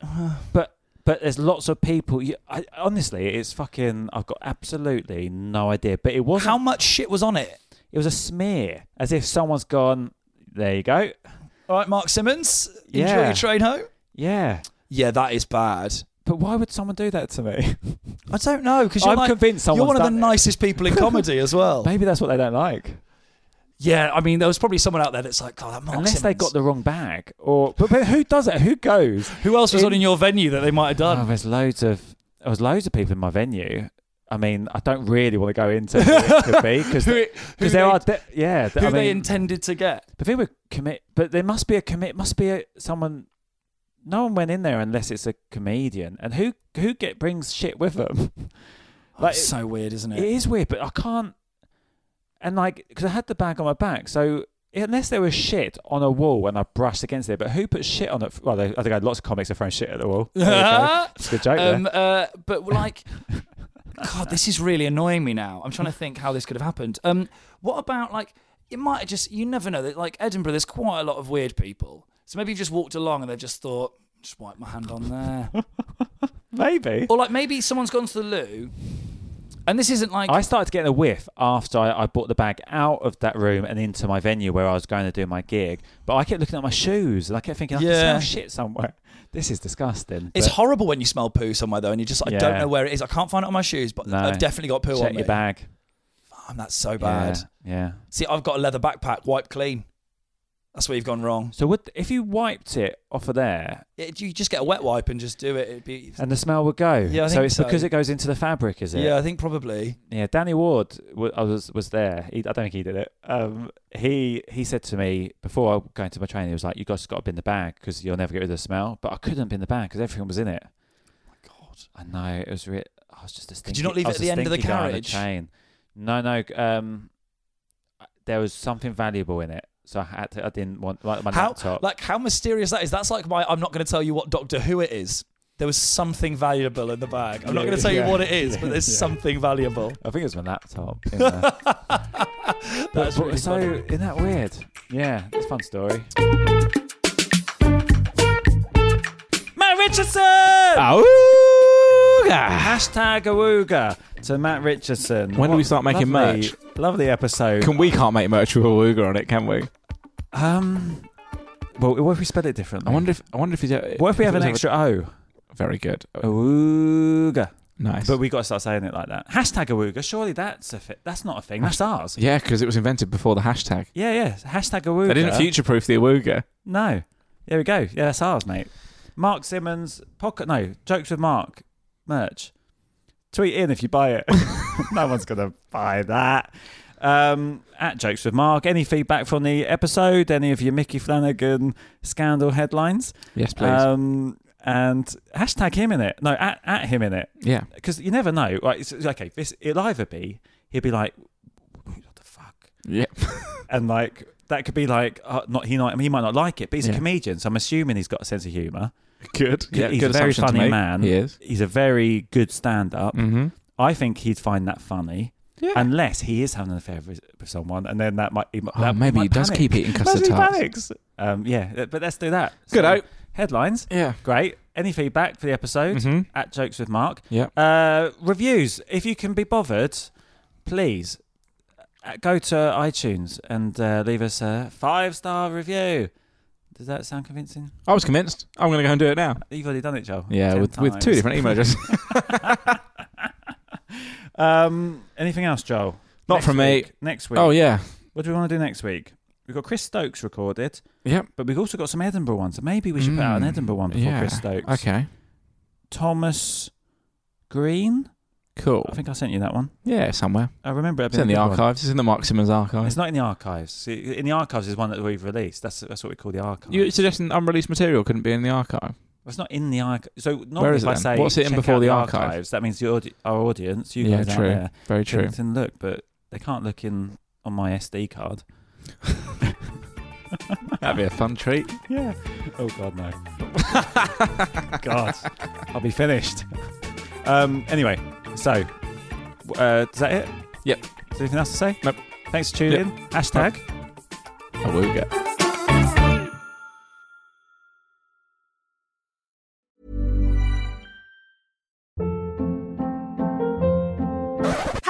[SPEAKER 2] <sighs> But but there's lots of people. You, I, honestly, it's fucking. I've got absolutely no idea. But it wasn't.
[SPEAKER 4] How much shit was on it?
[SPEAKER 2] It was a smear, as if someone's gone. There you go.
[SPEAKER 4] All right, Mark Simmons, enjoy
[SPEAKER 2] Yeah.
[SPEAKER 4] your train home.
[SPEAKER 2] Yeah.
[SPEAKER 4] Yeah, that is bad.
[SPEAKER 2] But why would someone do that to me?
[SPEAKER 4] I don't know because you're
[SPEAKER 2] I'm
[SPEAKER 4] like,
[SPEAKER 2] convinced
[SPEAKER 4] you're
[SPEAKER 2] someone's
[SPEAKER 4] one of the
[SPEAKER 2] done it.
[SPEAKER 4] nicest people in comedy as well. <laughs>
[SPEAKER 2] Maybe that's what they don't like.
[SPEAKER 4] Yeah, I mean, there was probably someone out there that's like, God, that Mark
[SPEAKER 2] Unless they
[SPEAKER 4] Simmons."
[SPEAKER 2] got the wrong bag, or but, but who does it? Who goes?
[SPEAKER 4] Who else was
[SPEAKER 2] in-
[SPEAKER 4] on in your venue that they might have done?
[SPEAKER 2] Oh,
[SPEAKER 4] done?
[SPEAKER 2] there's loads of there was loads of people in my venue. I mean, I don't really want to go into who it could be because <laughs> there
[SPEAKER 4] they,
[SPEAKER 2] are de- yeah.
[SPEAKER 4] who
[SPEAKER 2] I
[SPEAKER 4] they intended to get?
[SPEAKER 2] the thing with commit, but there must be a commit. Must be a, someone. No one went in there unless it's a comedian, and who who get brings shit with them.
[SPEAKER 4] Like, it's so weird, isn't
[SPEAKER 2] it? It is weird, but I can't. And like, because I had the bag on my back, so unless there was shit on a wall and I brushed against it, but who puts shit on it? Well, they, I think lots of comics are throwing shit at the wall. There we go. <laughs> It's a good joke there.
[SPEAKER 4] Um, uh, but like, God, this is really annoying me now. I'm trying to think how this could have happened. Um, what about like it might have just you never know that like Edinburgh, there's quite a lot of weird people. So maybe you've just walked along and they've just thought, just wipe my hand on there, <laughs>
[SPEAKER 2] Maybe.
[SPEAKER 4] or like maybe someone's gone to the loo, and this isn't like
[SPEAKER 2] I started getting a whiff after I, I brought the bag out of that room and into my venue where I was going to do my gig. But I kept looking at my shoes and I kept thinking, I
[SPEAKER 4] Yeah.
[SPEAKER 2] can smell shit somewhere. This is disgusting.
[SPEAKER 4] It's
[SPEAKER 2] but
[SPEAKER 4] horrible when you smell poo somewhere though, and you just I don't
[SPEAKER 2] Yeah.
[SPEAKER 4] know where it is. I can't find it on my shoes, but
[SPEAKER 2] No.
[SPEAKER 4] I've definitely got poo
[SPEAKER 2] check
[SPEAKER 4] on me.
[SPEAKER 2] your bag.
[SPEAKER 4] Oh, that's so bad.
[SPEAKER 2] Yeah, yeah.
[SPEAKER 4] See, I've got a leather backpack, wipe clean. That's where you've gone wrong.
[SPEAKER 2] So would if you wiped it off of there
[SPEAKER 4] It, you just get a wet wipe and just do it. It'd be.
[SPEAKER 2] and the smell would go?
[SPEAKER 4] Yeah, I
[SPEAKER 2] so
[SPEAKER 4] think
[SPEAKER 2] it's
[SPEAKER 4] so.
[SPEAKER 2] because it goes into the fabric, is it?
[SPEAKER 4] Yeah, I think probably.
[SPEAKER 2] Yeah, Danny Ward wa- I was was there. He, I don't think he did it. Um, he he said to me before I going to my training, he was like, "You guys got to bin the bag because you'll never get rid of the smell." But I couldn't bin the bag because everything was in it.
[SPEAKER 4] God.
[SPEAKER 2] I know it was. Re- I was just a stinky.
[SPEAKER 4] you not leave
[SPEAKER 2] I
[SPEAKER 4] it
[SPEAKER 2] was
[SPEAKER 4] at the end of the
[SPEAKER 2] stinky guy on
[SPEAKER 4] carriage?
[SPEAKER 2] chain. No, no. Um, there was something valuable in it, so I had to. I didn't want like my
[SPEAKER 4] How
[SPEAKER 2] laptop.
[SPEAKER 4] like how mysterious that is. That's like my. I'm not going to tell you what Doctor Who it is. There was something valuable in the bag. I'm not going to tell
[SPEAKER 2] yeah.
[SPEAKER 4] you what it is, but there's
[SPEAKER 2] Yeah.
[SPEAKER 4] something valuable.
[SPEAKER 2] I think it was my laptop. <laughs> In.
[SPEAKER 4] That's really
[SPEAKER 2] so
[SPEAKER 4] funny.
[SPEAKER 2] isn't that weird? Yeah, it's a fun story. Matt Richardson.
[SPEAKER 3] Auga!
[SPEAKER 2] Hashtag awooga to Matt Richardson.
[SPEAKER 3] When do we start making
[SPEAKER 2] lovely,
[SPEAKER 3] merch?
[SPEAKER 2] Lovely episode.
[SPEAKER 3] Can we can't make merch with a Awooga on it, can we?
[SPEAKER 2] um, well, what if we spell it differently?
[SPEAKER 3] I wonder if I wonder if he's.
[SPEAKER 2] What if we have an extra O?
[SPEAKER 3] Very good.
[SPEAKER 2] Awooga.
[SPEAKER 3] Nice.
[SPEAKER 2] But we got to start saying it like that. Hashtag awooga. Surely that's a fi- that's not a thing. That's ours.
[SPEAKER 3] yeah, because it was invented before the hashtag.
[SPEAKER 2] Yeah, yeah. Hashtag awooga.
[SPEAKER 3] They didn't future-proof the Awooga.
[SPEAKER 2] No. There we go. Yeah, that's ours, mate. Mark Simmons, pocket. No, jokes with Mark merch. Tweet in if you buy it. <laughs> <laughs> no one's gonna buy that. Um, at Jokes with Mark. Any feedback from the episode? Any of your Micky Flanagan scandal headlines?
[SPEAKER 3] Yes, please.
[SPEAKER 2] Um, and hashtag him in it. No, at, at him in it.
[SPEAKER 3] yeah.
[SPEAKER 2] Because you never know. Like, it's, it's okay, this, it'll either be, he'll be like, what the fuck?
[SPEAKER 3] Yeah. <laughs>
[SPEAKER 2] And like, that could be like, uh, not he, not, he might not like it, but he's
[SPEAKER 3] Yeah.
[SPEAKER 2] a comedian. So I'm assuming he's got a sense of humour.
[SPEAKER 3] Good. Yeah.
[SPEAKER 2] he's
[SPEAKER 3] good
[SPEAKER 2] a very funny man.
[SPEAKER 3] He is.
[SPEAKER 2] He's a very good stand up.
[SPEAKER 3] Mm-hmm.
[SPEAKER 2] I think he'd find that funny.
[SPEAKER 3] Yeah.
[SPEAKER 2] Unless he is having an affair with, with someone, and then that might. He,
[SPEAKER 3] Oh,
[SPEAKER 2] that
[SPEAKER 3] maybe
[SPEAKER 2] might
[SPEAKER 3] he does
[SPEAKER 2] panic.
[SPEAKER 3] keep eating custard tarts.
[SPEAKER 2] panics. Um, yeah, but let's do that.
[SPEAKER 3] Good out.
[SPEAKER 2] Headlines.
[SPEAKER 3] Yeah.
[SPEAKER 2] Great. Any feedback for the episode?
[SPEAKER 3] Mhm.
[SPEAKER 2] At Jokes with Mark.
[SPEAKER 3] Yeah.
[SPEAKER 2] Uh, reviews. If you can be bothered, please uh, go to iTunes and uh, leave us a five star review. Does that sound convincing?
[SPEAKER 3] I was convinced. I'm going to go and do it now.
[SPEAKER 2] You've already done it, Joel.
[SPEAKER 3] Yeah,
[SPEAKER 2] Ten
[SPEAKER 3] with, with two different email addresses. <laughs> <laughs>
[SPEAKER 2] Um, anything else, Joel?
[SPEAKER 3] Not
[SPEAKER 2] Next
[SPEAKER 3] from me.
[SPEAKER 2] Next week.
[SPEAKER 3] oh, yeah.
[SPEAKER 2] What do we want to do next week? We've got Chris Stokes recorded,
[SPEAKER 3] Yep.
[SPEAKER 2] but we've also got some Edinburgh ones. So maybe we should put out an
[SPEAKER 3] Mm,
[SPEAKER 2] Edinburgh one before
[SPEAKER 3] yeah.
[SPEAKER 2] Chris Stokes.
[SPEAKER 3] Okay.
[SPEAKER 2] Thomas Green.
[SPEAKER 3] Cool.
[SPEAKER 2] I think I sent you that one.
[SPEAKER 3] Yeah, somewhere.
[SPEAKER 2] I remember it
[SPEAKER 3] It's in the
[SPEAKER 2] a good one.
[SPEAKER 3] archives. It's in the Mark Simmons archive.
[SPEAKER 2] It's not in the archives. See, In the archives is one that we've released. That's that's what we call the archive.
[SPEAKER 3] You're suggesting unreleased material couldn't be in the archive?
[SPEAKER 2] It's not in the archive. So normally if I
[SPEAKER 3] then?
[SPEAKER 2] say
[SPEAKER 3] What's it in before the
[SPEAKER 2] the
[SPEAKER 3] archive?
[SPEAKER 2] archives, that means the audi- our audience, you
[SPEAKER 3] yeah,
[SPEAKER 2] guys out
[SPEAKER 3] true.
[SPEAKER 2] there,
[SPEAKER 3] Very true.
[SPEAKER 2] can, can look, but they can't look in on my SD card. <laughs>
[SPEAKER 3] That'd be a fun treat.
[SPEAKER 2] Yeah. Oh God, no. <laughs> God, I'll be finished. Um. Anyway, so uh, is that it?
[SPEAKER 3] Yep.
[SPEAKER 2] Is there anything else to say?
[SPEAKER 3] Nope.
[SPEAKER 2] Thanks for tuning in. Hashtag.
[SPEAKER 3] I will get.